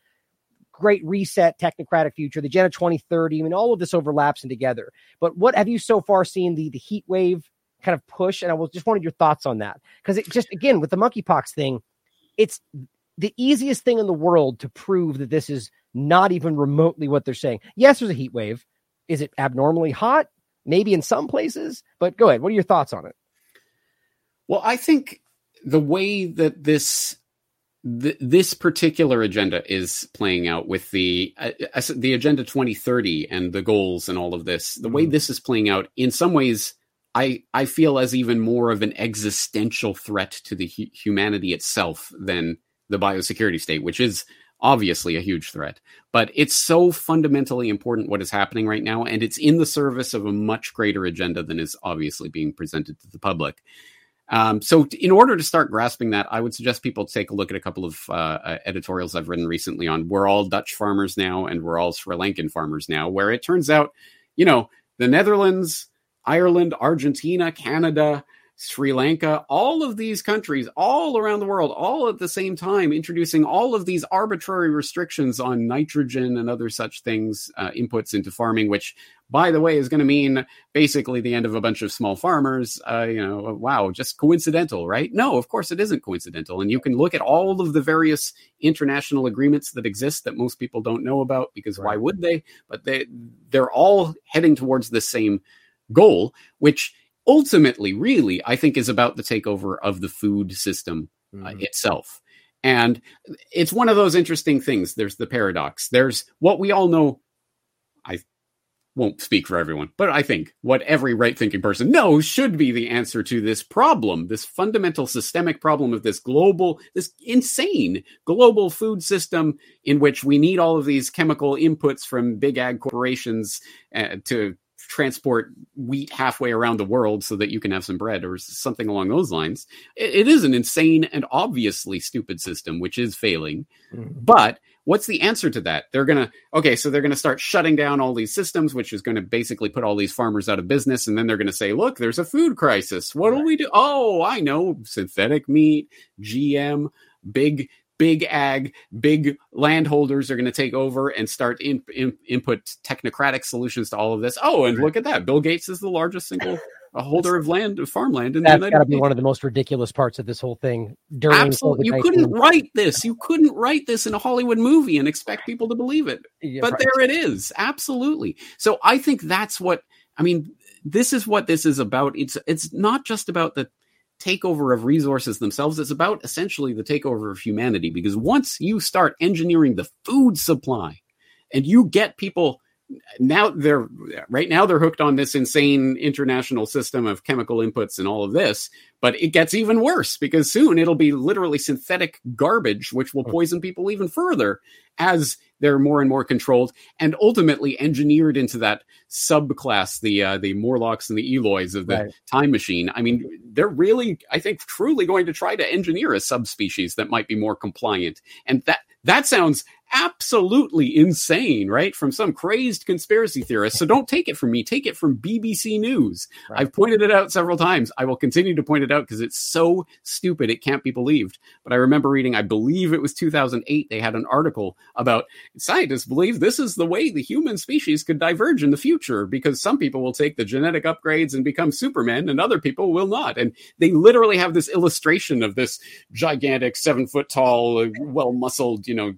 great reset, technocratic future, the Agenda 2030. I mean, all of this overlaps in together. But what have you so far seen the, the heat wave kind of push? And I was just wanted your thoughts on that. Because it just, again, with the monkeypox thing, it's the easiest thing in the world to prove that this is not even remotely what they're saying. Yes, there's a heat wave. Is it abnormally hot? Maybe in some places, but go ahead. What are your thoughts on it? Well, I think the way that this th- this particular agenda is playing out with the uh, the agenda 2030 and the goals and all of this the mm-hmm. way this is playing out in some ways i i feel as even more of an existential threat to the hu- humanity itself than the biosecurity state which is obviously a huge threat but it's so fundamentally important what is happening right now and it's in the service of a much greater agenda than is obviously being presented to the public um, so, in order to start grasping that, I would suggest people take a look at a couple of uh, editorials I've written recently on we're all Dutch farmers now and we're all Sri Lankan farmers now, where it turns out, you know, the Netherlands, Ireland, Argentina, Canada, Sri Lanka, all of these countries, all around the world, all at the same time, introducing all of these arbitrary restrictions on nitrogen and other such things, uh, inputs into farming, which, by the way, is going to mean basically the end of a bunch of small farmers. Uh, you know, wow, just coincidental, right? No, of course it isn't coincidental. And you can look at all of the various international agreements that exist that most people don't know about because right. why would they? But they they're all heading towards the same goal, which ultimately, really, I think is about the takeover of the food system uh, mm-hmm. itself. And it's one of those interesting things. There's the paradox. There's what we all know. I won't speak for everyone, but I think what every right thinking person knows should be the answer to this problem, this fundamental systemic problem of this global, this insane global food system in which we need all of these chemical inputs from big ag corporations uh, to transport wheat halfway around the world so that you can have some bread or something along those lines. it, it is an insane and obviously stupid system, which is failing. Mm. But what's the answer to that? They're going to, okay, so they're going to start shutting down all these systems, which is going to basically put all these farmers out of business. And then they're going to say, look, there's a food crisis. What right. do we do? Oh, I know synthetic meat, GM, big big ag, big landholders are going to take over and start in, in, input technocratic solutions to all of this. Oh, and look at that. Bill Gates is the largest single a holder of land, of farmland in That's got to be one of the most ridiculous parts of this whole thing. During Absolutely, you couldn't write this. You couldn't write this in a Hollywood movie and expect people to believe it. Yeah, but right. there it is. Absolutely. So I think that's what I mean. This is what this is about. It's it's not just about the takeover of resources themselves. It's about essentially the takeover of humanity because once you start engineering the food supply and you get people now they're right now they're hooked on this insane international system of chemical inputs and all of this but it gets even worse because soon it'll be literally synthetic garbage which will hmm. poison people even further as they're more and more controlled and ultimately engineered into that subclass, the uh, the Morlocks and the Eloys of the right. time machine. I mean, they're really, I think, truly going to try to engineer a subspecies that might be more compliant. And that that sounds absolutely insane, right? From some crazed conspiracy theorist. So don't take it from me. Take it from BBC News. Right. I've pointed it out several times. I will continue to point it out because it's so stupid. It can't be believed. But I remember reading, I believe it was 2008, they had an article about scientists believe this is the way the human species could diverge in the future because some people will take the genetic upgrades and become supermen and other people will not. And they literally have this illustration of this gigantic, seven foot tall, well muscled, you know,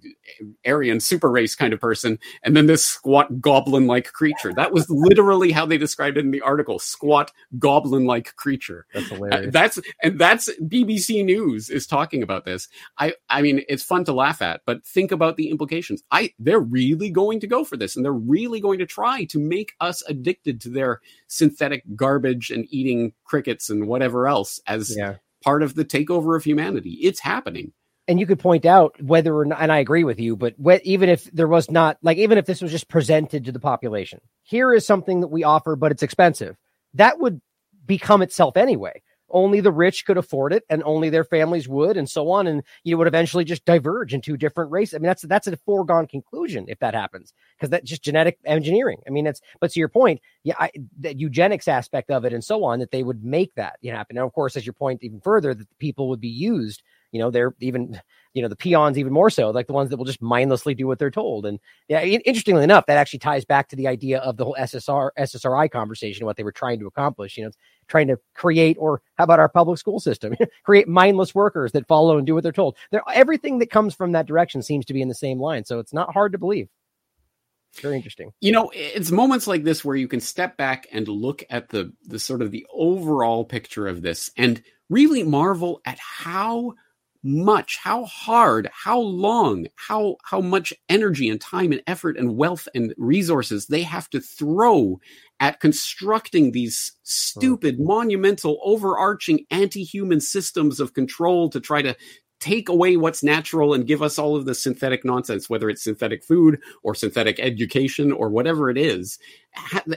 Aryan super race kind of person, and then this squat goblin like creature. That was literally how they described it in the article: squat goblin like creature. That's hilarious. Uh, that's and that's BBC News is talking about this. I I mean, it's fun to laugh at, but think about the implications. I they're really going to go for this, and they're really going to try to make us addicted to their synthetic garbage and eating crickets and whatever else as yeah. part of the takeover of humanity. It's happening and you could point out whether or not, and I agree with you, but even if there was not, like, even if this was just presented to the population, here is something that we offer, but it's expensive, that would become itself anyway. Only the rich could afford it, and only their families would, and so on. And you would eventually just diverge into different races. I mean, that's that's a foregone conclusion if that happens, because that's just genetic engineering. I mean, it's but to your point, yeah, I, the eugenics aspect of it, and so on, that they would make that happen. And of course, as your point even further, that people would be used you know they're even you know the peons even more so like the ones that will just mindlessly do what they're told. And yeah interestingly enough that actually ties back to the idea of the whole ssr ssri conversation what they were trying to accomplish you know trying to create or how about our public school system? Create mindless workers that follow and do what they're told. They're, everything that comes from that direction seems to be in the same line so it's not hard to believe. Very interesting. You know, it's moments like this where you can step back and look at the the sort of the overall picture of this and really marvel at how much, how hard, how long, how how much energy and time and effort and wealth and resources they have to throw at constructing these stupid, mm. monumental, overarching anti-human systems of control to try to take away what's natural and give us all of the synthetic nonsense, whether it's synthetic food or synthetic education or whatever it is.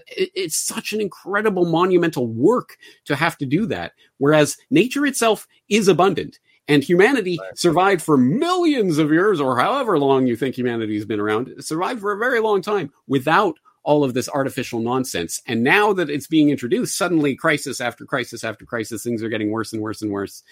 It's such an incredible monumental work to have to do that. Whereas nature itself is abundant. And humanity right. survived for millions of years, or however long you think humanity has been around, survived for a very long time without all of this artificial nonsense. And now that it's being introduced, suddenly crisis after crisis after crisis, things are getting worse and worse and worse.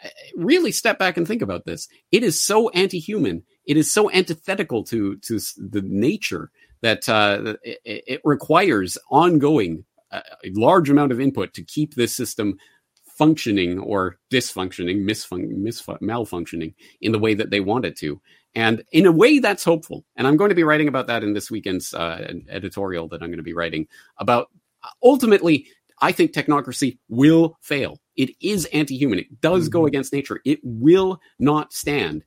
Eh, really step back and think about this. It is so anti-human. It is so antithetical to to the nature that uh, it, it, requires ongoing uh, a large amount of input to keep this system functioning or dysfunctioning, misfun- misfu- malfunctioning in the way that they want it to. And in a way, that's hopeful. And I'm going to be writing about that in this weekend's uh, editorial that I'm going to be writing about. Ultimately, I think technocracy will fail. It is anti-human. It does mm-hmm. go against nature. It will not stand.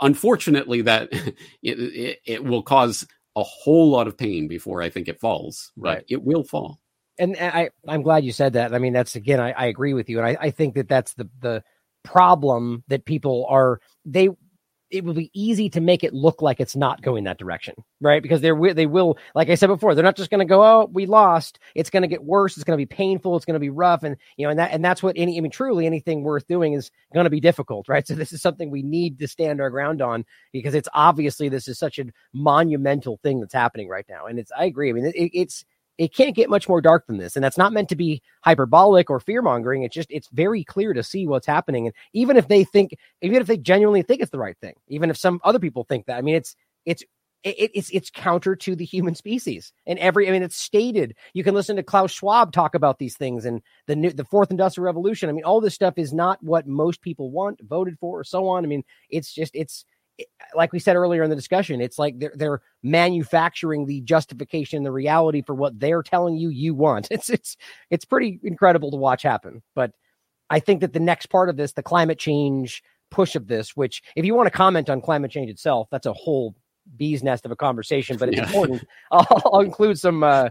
Unfortunately, that it, it, it, will cause a whole lot of pain before I think it falls, but right. it will fall and I, I'm glad you said that. I mean, that's again, I, I agree with you, and I, I think that that's the the problem that people are they. It will be easy to make it look like it's not going that direction, right? Because they're they will, like I said before, they're not just going to go, "Oh, we lost." It's going to get worse. It's going to be painful. It's going to be rough, and you know, and that and that's what any. I mean, truly, anything worth doing is going to be difficult, right? So this is something we need to stand our ground on because it's obviously this is such a monumental thing that's happening right now, and it's. I agree. I mean, it, it's it can't get much more dark than this. And that's not meant to be hyperbolic or fear mongering. It's just, it's very clear to see what's happening. And even if they think, even if they genuinely think it's the right thing, even if some other people think that, I mean, it's, it's, it, it's it's counter to the human species and every I mean it's stated you can listen to Klaus Schwab talk about these things and the new the fourth industrial revolution I mean all this stuff is not what most people want voted for or so on I mean it's just it's like we said earlier in the discussion, it's like they're they're manufacturing the justification, the reality for what they're telling you you want. It's it's it's pretty incredible to watch happen. But I think that the next part of this, the climate change push of this, which if you want to comment on climate change itself, that's a whole bee's nest of a conversation, but it's yeah. important. I'll, I'll, include some uh,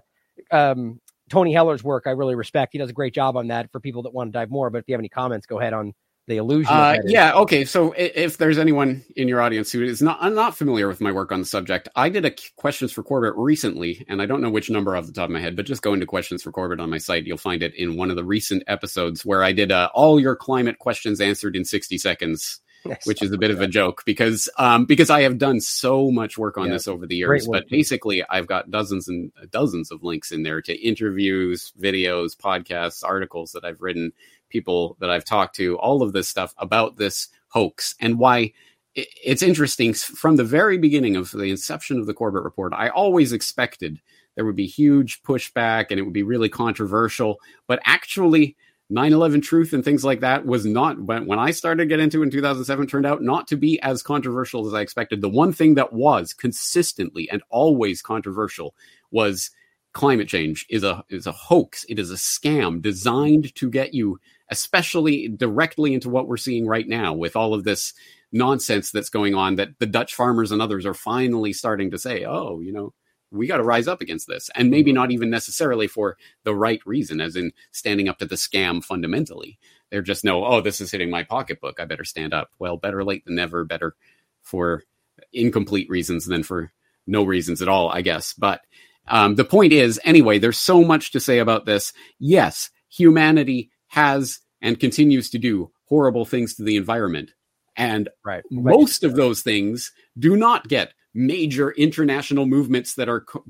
um, Tony Heller's work. I really respect. He does a great job on that for people that want to dive more. But if you have any comments, go ahead on the illusion. Uh, yeah. Okay. So if there's anyone in your audience who is not I'm not familiar with my work on the subject, I did a questions for Corbett recently, and I don't know which number off the top of my head, but just go into questions for Corbett on my site. You'll find it in one of the recent episodes where I did uh, all your climate questions answered in 60 seconds. which is a bit of a joke because um, because I have done so much work on yeah, this over the years. But basically, I've got dozens and dozens of links in there to interviews, videos, podcasts, articles that I've written people that I've talked to, all of this stuff about this hoax and why it's interesting from the very beginning of the inception of the Corbett report. I always expected there would be huge pushback and it would be really controversial, but actually 9-11 truth and things like that was not when i started to get into it in 2007 turned out not to be as controversial as i expected the one thing that was consistently and always controversial was climate change is a is a hoax it is a scam designed to get you especially directly into what we're seeing right now with all of this nonsense that's going on that the Dutch farmers and others are finally starting to say, oh, you know, we got to rise up against this. And maybe mm-hmm. not even necessarily for the right reason, as in standing up to the scam fundamentally. They're just know, oh, this is hitting my pocketbook. I better stand up. Well, better late than never, better for incomplete reasons than for no reasons at all, I guess. But um, the point is, anyway, there's so much to say about this. Yes, humanity has and continues to do horrible things to the environment. And right. most of those things do not get major international movements that are co-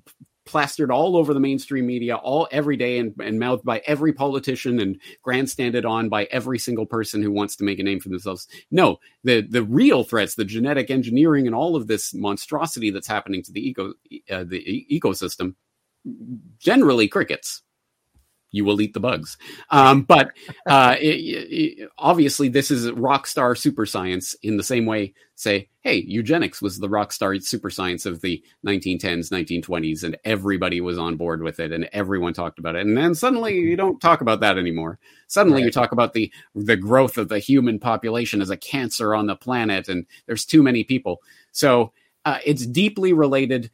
plastered all over the mainstream media all every day and, and mouthed by every politician and grandstanded on by every single person who wants to make a name for themselves. No, the the real threats, the genetic engineering and all of this monstrosity that's happening to the eco uh, the ecosystem, generally crickets you will eat the bugs. Um, but uh, it, it, obviously, this is rock star super science in the same way, say, hey, eugenics was the rock star super science of the 1910s, 1920s, and everybody was on board with it and everyone talked about it. And then suddenly you don't talk about that anymore. Suddenly right. you talk about the, the growth of the human population as a cancer on the planet, and there's too many people. So uh, it's deeply related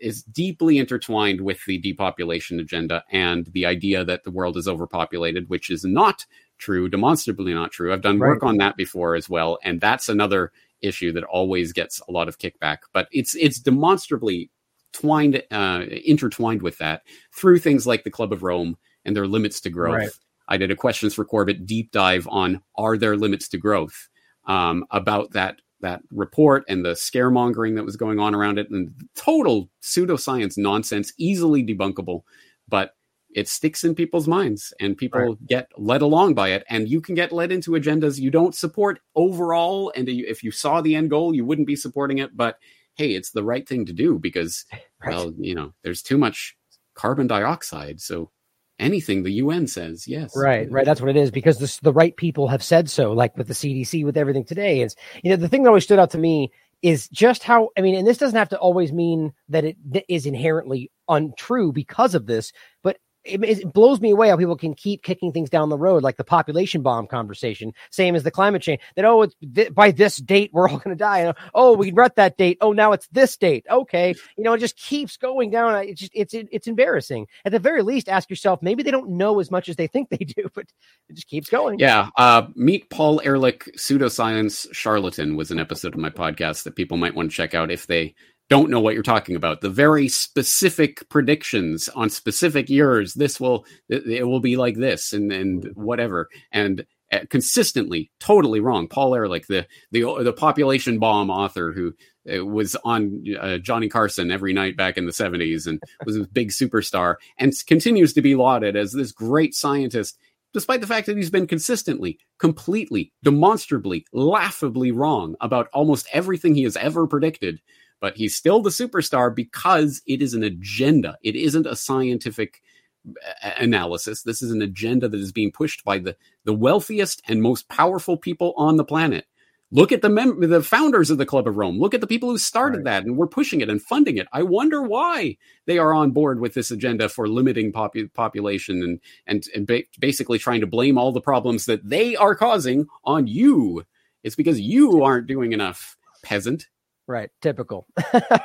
is deeply intertwined with the depopulation agenda and the idea that the world is overpopulated, which is not true, demonstrably not true. I've done right. work on that before as well, and that's another issue that always gets a lot of kickback. But it's it's demonstrably twined, uh, intertwined with that through things like the Club of Rome and their limits to growth. Right. I did a questions for Corbett deep dive on are there limits to growth um, about that that report and the scaremongering that was going on around it and total pseudoscience nonsense, easily debunkable, but it sticks in people's minds and people right. get led along by it. And you can get led into agendas you don't support overall. And if you saw the end goal, you wouldn't be supporting it. But hey, it's the right thing to do because, right. well, you know, there's too much carbon dioxide. So anything the UN says. Yes. Right, right. That's what it is because this, the right people have said so, like with the CDC, with everything today. Is you know the thing that always stood out to me is just how I mean, and this doesn't have to always mean that it is inherently untrue because of this, but it, it, blows me away how people can keep kicking things down the road, like the population bomb conversation, same as the climate change. That oh, th- by this date we're all going to die. Oh, we read that date. Oh, now it's this date. Okay, you know, it just keeps going down. It's just it's it's embarrassing. At the very least, ask yourself maybe they don't know as much as they think they do, but it just keeps going. Yeah. Uh, meet Paul Ehrlich, pseudoscience charlatan, was an episode of my podcast that people might want to check out if they don't know what you're talking about. The very specific predictions on specific years, this will it will be like this and and whatever, and uh, consistently totally wrong. Paul Ehrlich, the the the population bomb author who uh, was on uh, Johnny Carson every night back in the 70s and was a big superstar and continues to be lauded as this great scientist despite the fact that he's been consistently, completely, demonstrably, laughably wrong about almost everything he has ever predicted but he's still the superstar because it is an agenda. It isn't a scientific uh, analysis. This is an agenda that is being pushed by the, the wealthiest and most powerful people on the planet. Look at the mem- the founders of the Club of Rome. Look at the people who started right. that and were pushing it and funding it. I wonder why they are on board with this agenda for limiting popu- population and and, and ba- basically trying to blame all the problems that they are causing on you. It's because you aren't doing enough, peasant. Right. Typical.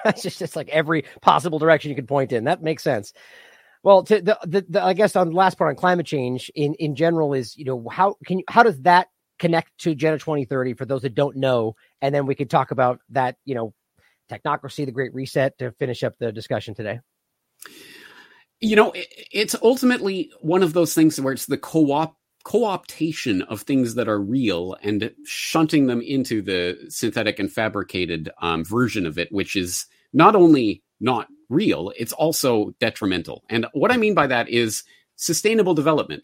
it's just, like every possible direction you could point in. That makes sense. Well, to the, the, the, I guess on the last part on climate change in, in general is, you know, how can you, how does that connect to Agenda 2030 for those that don't know, and then we could talk about that, you know, technocracy, the Great Reset to finish up the discussion today. You know, it's ultimately one of those things where it's the co-op co-optation of things that are real and shunting them into the synthetic and fabricated um, version of it, which is not only not real, it's also detrimental. And what I mean by that is sustainable development.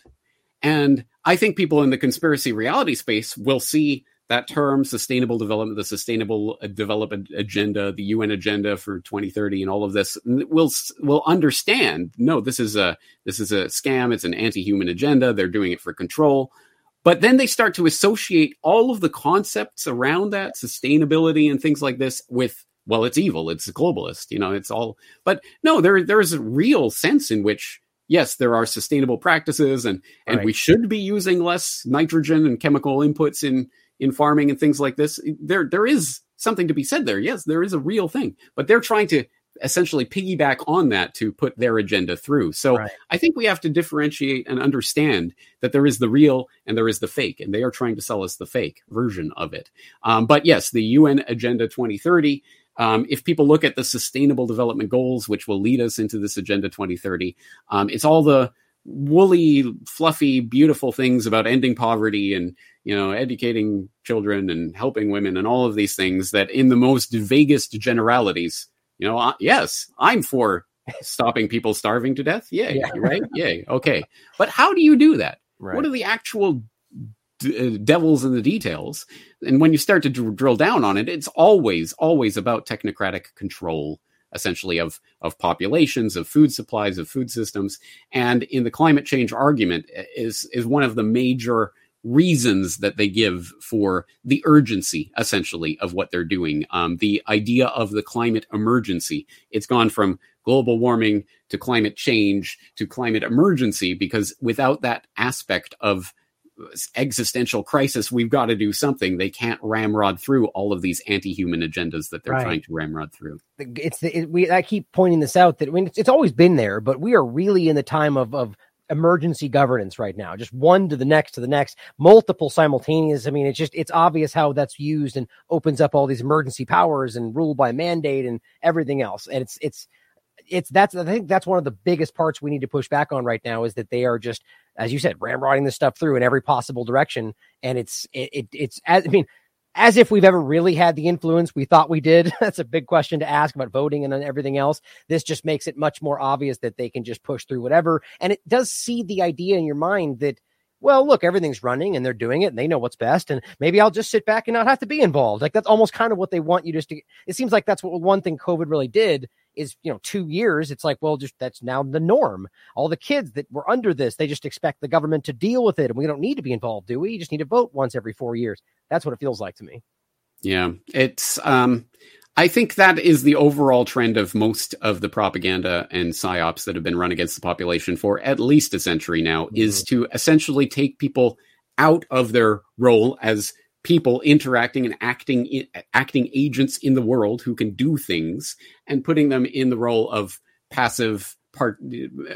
And I think people in the conspiracy reality space will see that term sustainable development the sustainable uh, development agenda the un agenda for 2030 and all of this will will understand no this is a this is a scam it's an anti-human agenda they're doing it for control but then they start to associate all of the concepts around that sustainability and things like this with well it's evil it's globalist you know it's all but no there there's a real sense in which yes, there are sustainable practices and and right. we should be using less nitrogen and chemical inputs in in farming and things like this. There, there is something to be said there. Yes, there is a real thing, but they're trying to essentially piggyback on that to put their agenda through. So right. I think we have to differentiate and understand that there is the real and there is the fake, and they are trying to sell us the fake version of it. Um, but yes, the UN Agenda 2030. Um, if people look at the Sustainable Development Goals, which will lead us into this Agenda 2030, um, it's all the woolly, fluffy, beautiful things about ending poverty and you know educating children and helping women and all of these things that, in the most vaguest generalities, you know, yes, I'm for stopping people starving to death. Yay, yeah. right? Yay. Okay, but how do you do that? Right. What are the actual d- uh, devils in the details? And when you start to dr- drill down on it, it's always, always about technocratic control essentially of of populations, of food supplies, of food systems, and in the climate change argument is is one of the major reasons that they give for the urgency, essentially, of what they're doing. Um, the idea of the climate emergency. It's gone from global warming to climate change to climate emergency because without that aspect of existential crisis, we've got to do something. They can't ramrod through all of these anti-human agendas that they're right. trying to ramrod through. It's the, it, we. I keep pointing this out that I mean, it's, it's, always been there, but we are really in the time of of emergency governance right now. Just one to the next to the next, multiple simultaneous. I mean, it's just it's obvious how that's used and opens up all these emergency powers and rule by mandate and everything else. And it's it's it's that's I think that's one of the biggest parts we need to push back on right now is that they are just as you said ramrodding this stuff through in every possible direction and it's it, it it's as I mean as if we've ever really had the influence we thought we did. That's a big question to ask about voting and everything else. This just makes it much more obvious that they can just push through whatever. And it does seed the idea in your mind that, well, look, everything's running and they're doing it and they know what's best. And maybe I'll just sit back and not have to be involved. Like that's almost kind of what they want you just to. It seems like that's what one thing COVID really did is you know two years it's like well just that's now the norm. All the kids that were under this they just expect the government to deal with it and we don't need to be involved do we? You just need to vote once every four years. That's what it feels like to me. Yeah. It's um I think that is the overall trend of most of the propaganda and psyops that have been run against the population for at least a century now mm-hmm. is to essentially take people out of their role as people interacting and acting acting agents in the world who can do things and putting them in the role of passive part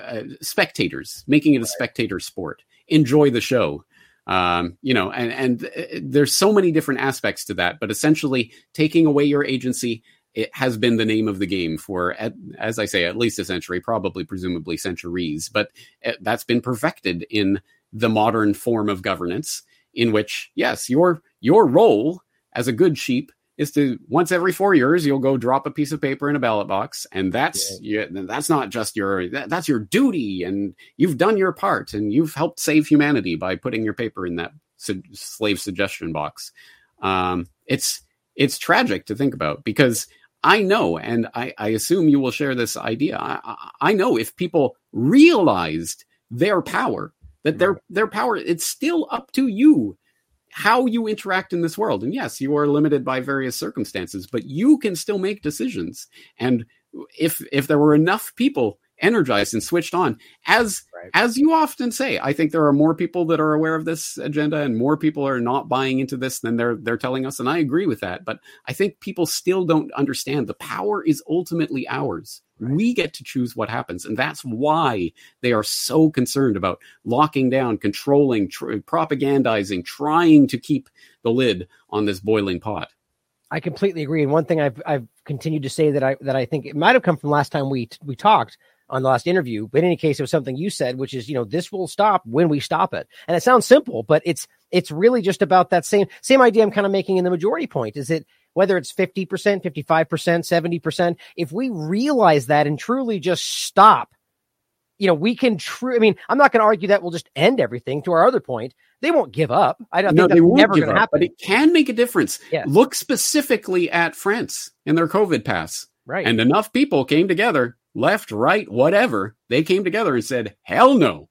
uh, spectators making it a spectator sport. Enjoy the show. Um, you know and and uh, there's so many different aspects to that but essentially taking away your agency it has been the name of the game for at, as i say at least a century probably presumably centuries but uh, that's been perfected in the modern form of governance in which yes your your role as a good sheep is to once every four years you'll go drop a piece of paper in a ballot box and that's yeah. you, that's not just your that, that's your duty and you've done your part and you've helped save humanity by putting your paper in that su- slave suggestion box um, it's it's tragic to think about because I know, and I, I assume you will share this idea. I, I know if people realized their power, that their their power, it's still up to you how you interact in this world. And yes, you are limited by various circumstances, but you can still make decisions. And if if there were enough people energized and switched on, as right. as you often say, I think there are more people that are aware of this agenda and more people are not buying into this than they're they're telling us. And I agree with that. But I think people still don't understand the power is ultimately ours. We get to choose what happens. And that's why they are so concerned about locking down, controlling, tr- propagandizing, trying to keep the lid on this boiling pot. I completely agree. And one thing I've I've continued to say that I that I think it might have come from last time we we talked on the last interview, but in any case, it was something you said, which is you know this will stop when we stop it. And it sounds simple, but it's it's really just about that same same idea I'm kind of making in the majority point. Is it whether it's 50%, 55%, 70%, if we realize that and truly just stop, you know, we can true. I mean, I'm not going to argue that we'll just end everything to our other point. They won't give up. I don't no, think that's never going to happen. but it can make a difference. Yes. Look specifically at France and their COVID pass. right. And enough people came together, left, right, whatever. They came together and said, hell no.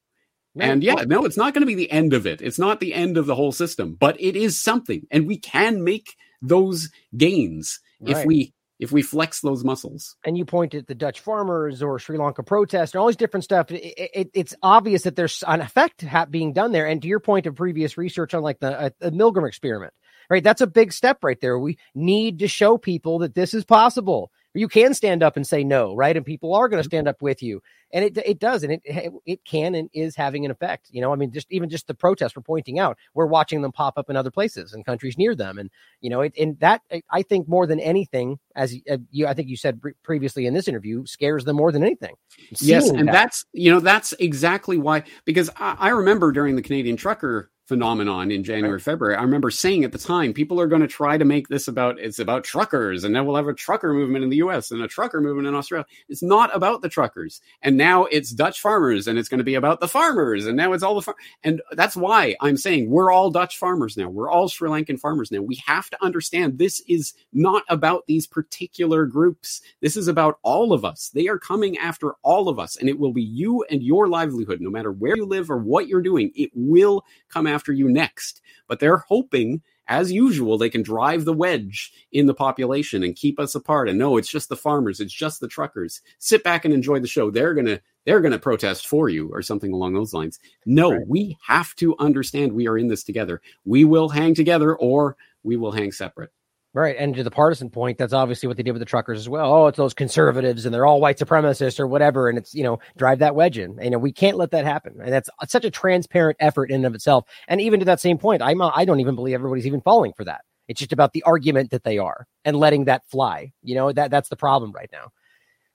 And yeah, no, it's not going to be the end of it. It's not the end of the whole system, but it is something. And we can make those gains if we if we flex those muscles. and you point at the Dutch farmers or Sri Lanka protests and all these different stuff. It, it, it's obvious that there's an effect being done there. And to your point of previous research on like the, uh, the Milgram experiment, right? That's a big step right there. We need to show people that this is possible. You can stand up and say no, right? And people are going to stand up with you, and it it does, and it it can and is having an effect. You know, I mean, just even just the protests we're pointing out, we're watching them pop up in other places and countries near them, and you know, it, and that I- think more than anything, as uh, you I think you said previously in this interview, scares them more than anything. Yes, and that. that's you know that's exactly why because I, I remember during the Canadian trucker phenomenon in January February. I remember saying at the time people are going to try to make this about it's about truckers and then we'll have a trucker movement in the US and a trucker movement in Australia. It's not about the truckers. And now it's Dutch farmers and it's going to be about the farmers and now it's all the far- and that's why I'm saying we're all Dutch farmers now. We're all Sri Lankan farmers now. We have to understand this is not about these particular groups. This is about all of us. They are coming after all of us and it will be you and your livelihood no matter where you live or what you're doing it will come after you next but they're hoping as usual they can drive the wedge in the population and keep us apart. And no it's just the farmers it's just the truckers. Sit back and enjoy the show. They're going to they're to protest for you or something along those lines. No Right. we have to understand we are in this together. We will hang together or we will hang separate Right. And to the partisan point, that's obviously what they did with the truckers as well. Oh, it's those conservatives and they're all white supremacists or whatever. And it's, you know, drive that wedge in. You know, we can't let that happen. And that's such a transparent effort in and of itself. And even to that same point, I'm, I don't even believe everybody's even falling for that. It's just about the argument that they are and letting that fly. You know, that that's the problem right now.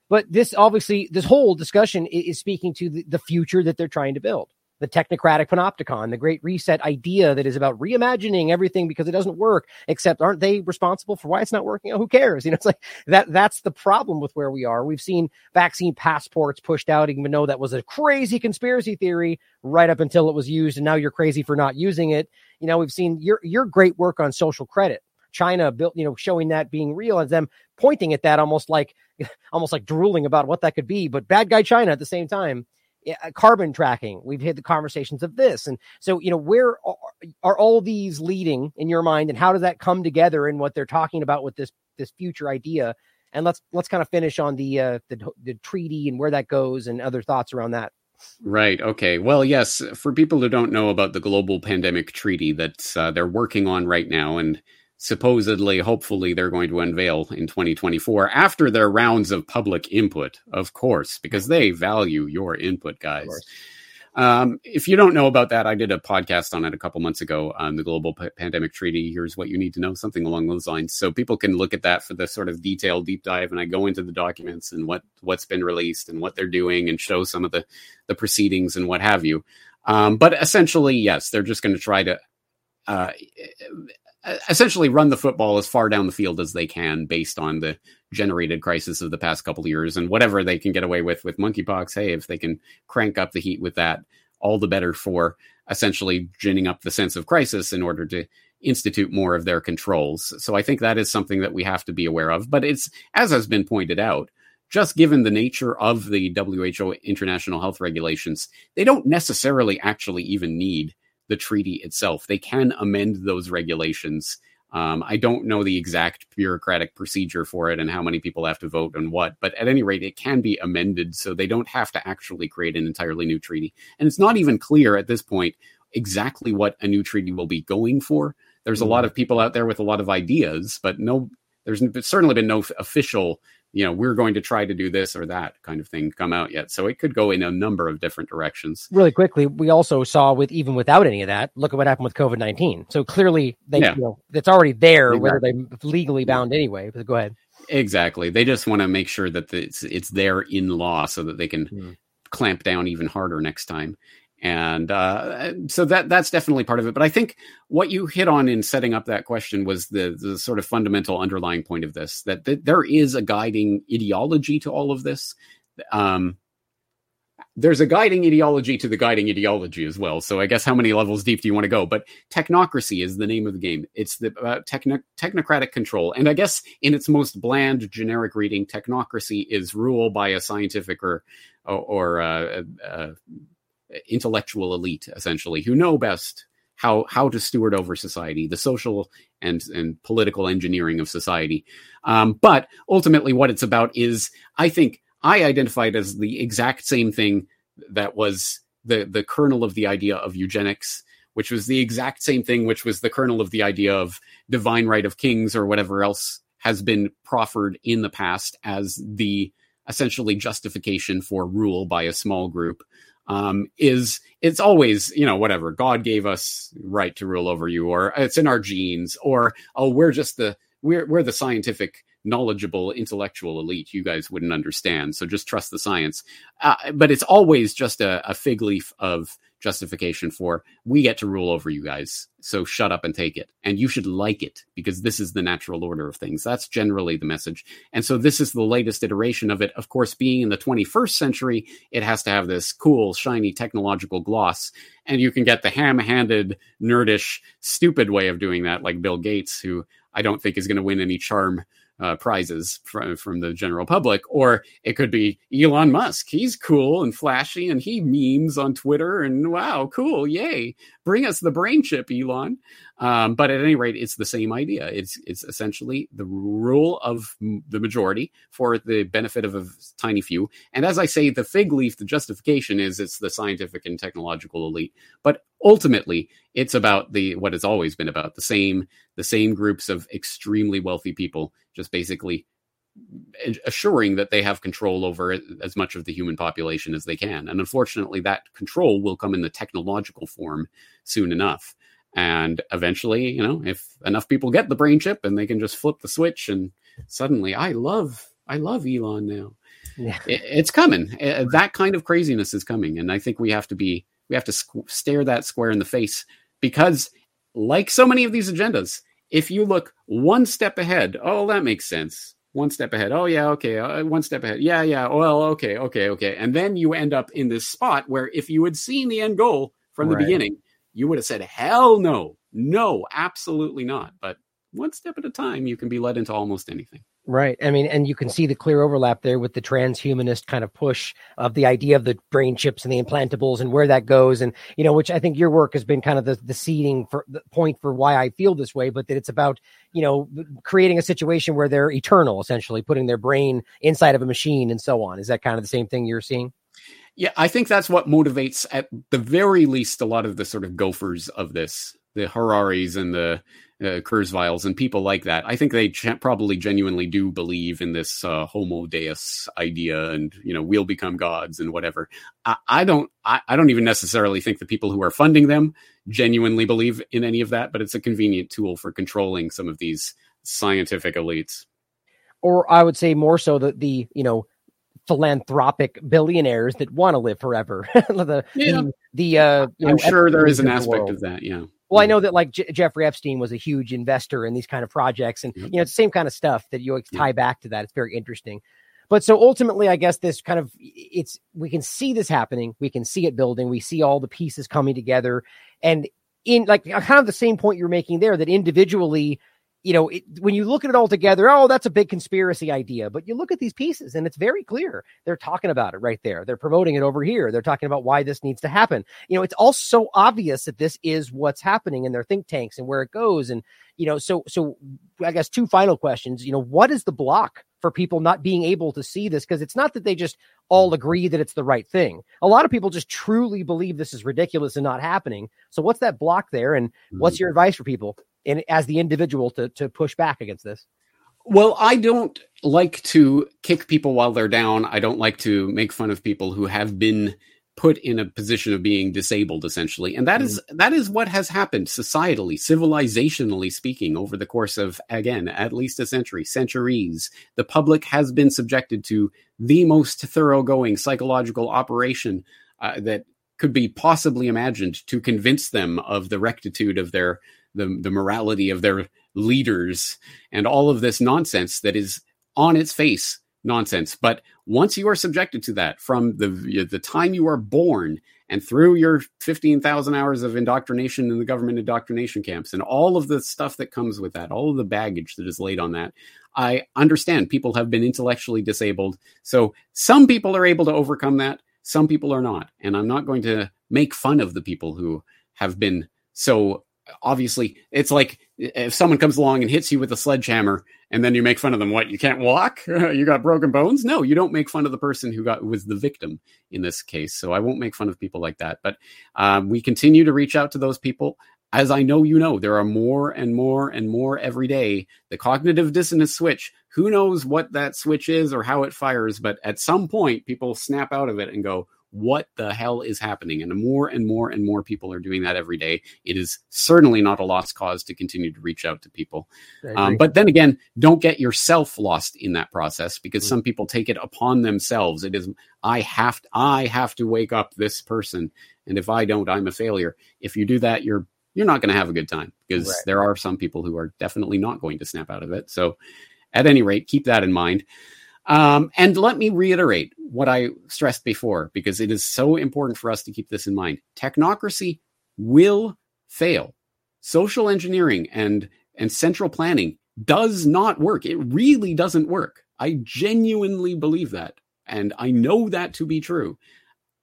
But this obviously, this whole discussion is speaking to the, the future that they're trying to build. The technocratic panopticon, the great reset idea that is about reimagining everything because it doesn't work except aren't they responsible for why it's not working? Oh, who cares? You know, it's like that that's the problem with where we are. We've seen vaccine passports pushed out, even though that was a crazy conspiracy theory right up until it was used, and now you're crazy for not using it. You know, we've seen your your great work on social credit. China built, you know, showing that being real and them pointing at that almost like almost like drooling about what that could be, but bad guy China at the same time. Yeah, uh, carbon tracking. We've had the conversations of this, and so you know, where are, are all these leading in your mind, and how does that come together in what they're talking about with this this future idea? And let's let's kind of finish on the uh, the the treaty and where that goes, and other thoughts around that. Right. Okay. Well, yes. For people who don't know about the global pandemic treaty that uh, they're working on right now, and supposedly, hopefully, they're going to unveil in 2024 after their rounds of public input, of course, because they value your input, guys. Um, if you don't know about that, I did a podcast on it a couple months ago on the global p- pandemic treaty. Here's what you need to know, something along those lines. So people can look at that for the sort of detailed deep dive, and I go into the documents and what what's been released and what they're doing, and show some of the the proceedings and what have you. Um, but essentially, yes, they're just going to try to uh, essentially run the football as far down the field as they can based on the generated crisis of the past couple of years and whatever they can get away with with monkeypox. Hey, if they can crank up the heat with that, all the better for essentially ginning up the sense of crisis in order to institute more of their controls. So I think that is something that we have to be aware of. But it's, as has been pointed out, just given the nature of the WHO international health regulations, they don't necessarily actually even need the treaty itself. They can amend those regulations. Um, I don't know the exact bureaucratic procedure for it and how many people have to vote and what, but at any rate, it can be amended so they don't have to actually create an entirely new treaty. And it's not even clear at this point exactly what a new treaty will be going for. There's a lot of people out there with a lot of ideas, but no, there's certainly been no official you know, we're going to try to do this or that kind of thing come out yet. So it could go in a number of different directions. Really quickly, we also saw with even without any of that, look at what happened with COVID nineteen. So clearly, they yeah. you know it's already there, exactly. whether they legally bound anyway. But go ahead. Exactly. They just want to make sure that it's it's there in law so that they can mm. clamp down even harder next time and uh, so that that's definitely part of it. But I think what you hit on in setting up that question was the the sort of fundamental underlying point of this that, that there is a guiding ideology to all of this. Um, there's a guiding ideology to the guiding ideology as well. So I guess how many levels deep do you want to go? But technocracy is the name of the game. It's the uh, techno- technocratic control, and I guess in its most bland, generic reading, technocracy is rule by a scientific or or, or uh, uh, intellectual elite essentially who know best how how to steward over society, the social and and political engineering of society. Um, but ultimately, what it's about is, I think, I identified as the exact same thing that was the the kernel of the idea of eugenics, which was the exact same thing, which was the kernel of the idea of divine right of kings or whatever else has been proffered in the past as the essentially justification for rule by a small group um, is it's always you know whatever God gave us right to rule over you, or it's in our genes, or oh we're just the we're we're the scientific knowledgeable intellectual elite you guys wouldn't understand so just trust the science. Uh, but it's always just a, a fig leaf of justification for we get to rule over you guys. So shut up and take it. And you should like it because this is the natural order of things. That's generally the message. And so this is the latest iteration of it. Of course, being in the 21st century, it has to have this cool, shiny technological gloss. And you can get the ham handed, nerdish, stupid way of doing that, like Bill Gates, who I don't think is going to win any charm uh, prizes from from the general public, or it could be Elon Musk. He's cool and flashy, and he memes on Twitter, and wow, cool, yay! Bring us the brain chip, Elon. Um, but at any rate, it's the same idea. It's it's essentially the rule of the majority for the benefit of a tiny few. And as I say, the fig leaf, the justification is it's the scientific and technological elite. But ultimately, it's about the what has always been about the same the same groups of extremely wealthy people, just basically assuring that they have control over as much of the human population as they can. And unfortunately, that control will come in the technological form soon enough. And eventually, you know, if enough people get the brain chip and they can just flip the switch and suddenly I love, I love Elon now. Yeah. It, it's coming. It, that kind of craziness is coming. And I think we have to be, we have to squ- stare that square in the face because like so many of these agendas, if you look one step ahead, oh, that makes sense. One step ahead. Oh, yeah, okay. Uh, one step ahead. Yeah, yeah. Well, okay, okay, okay. And then you end up in this spot where if you had seen the end goal from the right. beginning, you would have said, hell no, no, absolutely not. But one step at a time, you can be led into almost anything. Right. I mean, and you can see the clear overlap there with the transhumanist kind of push of the idea of the brain chips and the implantables and where that goes. And, you know, which I think your work has been kind of the, the seeding for the point for why I feel this way, but that it's about, you know, creating a situation where they're eternal, essentially putting their brain inside of a machine and so on. Is that kind of the same thing you're seeing? Yeah, I think that's what motivates, at the very least, a lot of the sort of gophers of this, the Hararis and the uh, Kurzweils and people like that. I think they ch- probably genuinely do believe in this uh, Homo Deus idea, and you know, we'll become gods and whatever. I, I don't. I, I don't even necessarily think the people who are funding them genuinely believe in any of that, but it's a convenient tool for controlling some of these scientific elites. Or I would say more so that the you know philanthropic billionaires that want to live forever. the, yeah. the, the uh, I'm know, sure there is an aspect of that. Yeah. Well, I know that like J- Jeffrey Epstein was a huge investor in these kind of projects, and yep. you know it's the same kind of stuff that you like, tie yep. back to that. It's very interesting. But so ultimately, I guess this kind of it's we can see this happening, we can see it building, we see all the pieces coming together, and in like kind of the same point you're making there that individually you know, it, when you look at it all together, oh, that's a big conspiracy idea. But you look at these pieces and it's very clear. They're talking about it right there. They're promoting it over here. They're talking about why this needs to happen. You know, it's all so obvious that this is what's happening in their think tanks and where it goes. And, you know, so, so I guess two final questions. You know, what is the block for people not being able to see this? Because it's not that they just all agree that it's the right thing. A lot of people just truly believe this is ridiculous and not happening. So what's that block there? And what's mm-hmm. your advice for people? In, as the individual to to push back against this? Well, I don't like to kick people while they're down. I don't like to make fun of people who have been put in a position of being disabled essentially and that mm. is that is what has happened societally civilizationally speaking over the course of again at least a century centuries the public has been subjected to the most thoroughgoing psychological operation uh, that could be possibly imagined to convince them of the rectitude of their the, the morality of their leaders and all of this nonsense that is on its face nonsense. But once you are subjected to that from the the time you are born and through your 15,000 hours of indoctrination in the government indoctrination camps and all of the stuff that comes with that, all of the baggage that is laid on that, I understand people have been intellectually disabled. So some people are able to overcome that, some people are not. And I'm not going to make fun of the people who have been so obviously it's like if someone comes along and hits you with a sledgehammer and then you make fun of them what you can't walk? You got broken bones? No you don't make fun of the person who got was the victim in this case so i won't make fun of people like that but um, we continue to reach out to those people. As i know you know there are more and more and more every day. The cognitive dissonance switch who knows what that switch is or how it fires but at some point people snap out of it and go what the hell is happening? And more and more and more people are doing that every day. It is certainly not a lost cause to continue to reach out to people. Um, but then again, don't get yourself lost in that process because mm-hmm. some people take it upon themselves. It is I have to, I have to wake up this person, and if I don't, I'm a failure. If you do that, you're you're not going to have a good time because right. there are some people who are definitely not going to snap out of it. So, at any rate, keep that in mind. Um, and let me reiterate what I stressed before, because it is so important for us to keep this in mind. Technocracy will fail. Social engineering and, and central planning does not work. It really doesn't work. I genuinely believe that. And I know that to be true.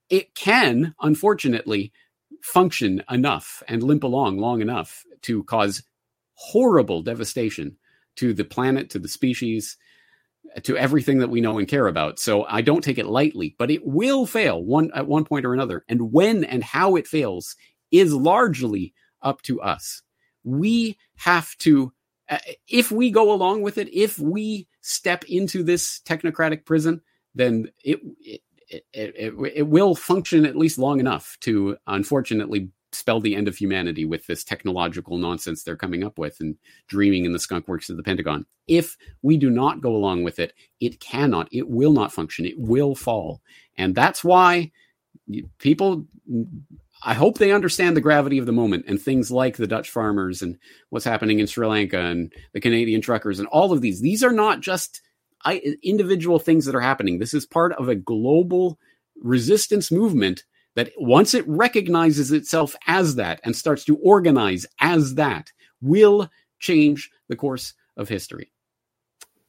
It can, unfortunately, function enough and limp along long enough to cause horrible devastation to the planet, to the species, to everything that we know and care about. So I don't take it lightly, but it will fail one at one point or another. And when and how it fails is largely up to us. We have to uh, if we go along with it, if we step into this technocratic prison, then it it, it, it, it will function at least long enough to unfortunately spell the end of humanity with this technological nonsense they're coming up with and dreaming in the skunk works of the Pentagon. If we do not go along with it, it cannot, it will not function, it will fall. And that's why people, I hope they understand the gravity of the moment and things like the Dutch farmers and what's happening in Sri Lanka and the Canadian truckers and all of these. These are not just individual things that are happening. This is part of a global resistance movement that once it recognizes itself as that and starts to organize as that, will change the course of history.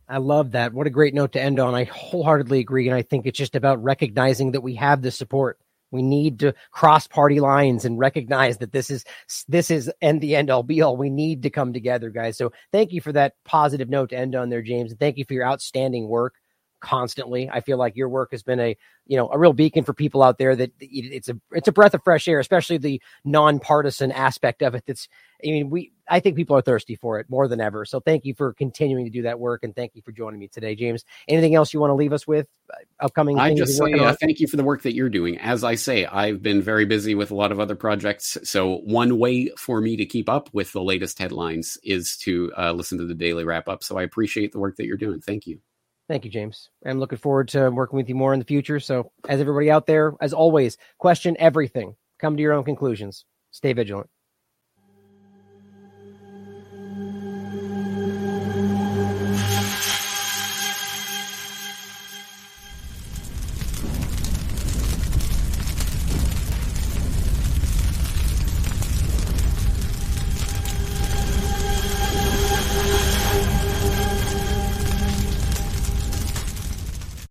I love that. What a great note to end on. I wholeheartedly agree. And I think it's just about recognizing that we have the support. We need to cross party lines and recognize that this is this is end the end all be all. We need to come together, guys. So thank you for that positive note to end on there, James. And thank you for your outstanding work constantly. I feel like your work has been a you know a real beacon for people out there that it's a it's a breath of fresh air, especially the nonpartisan aspect of it. That's I mean we I think people are thirsty for it more than ever. So thank you for continuing to do that work and thank you for joining me today, James. Anything else you want to leave us with? Uh, upcoming. I just say uh, thank you for the work that you're doing. As I say, I've been very busy with a lot of other projects. So one way for me to keep up with the latest headlines is to uh, listen to the daily wrap up. So I appreciate the work that you're doing. Thank you. Thank you, James. I'm looking forward to working with you more in the future. So, as everybody out there, as always, question everything. Come to your own conclusions. Stay vigilant.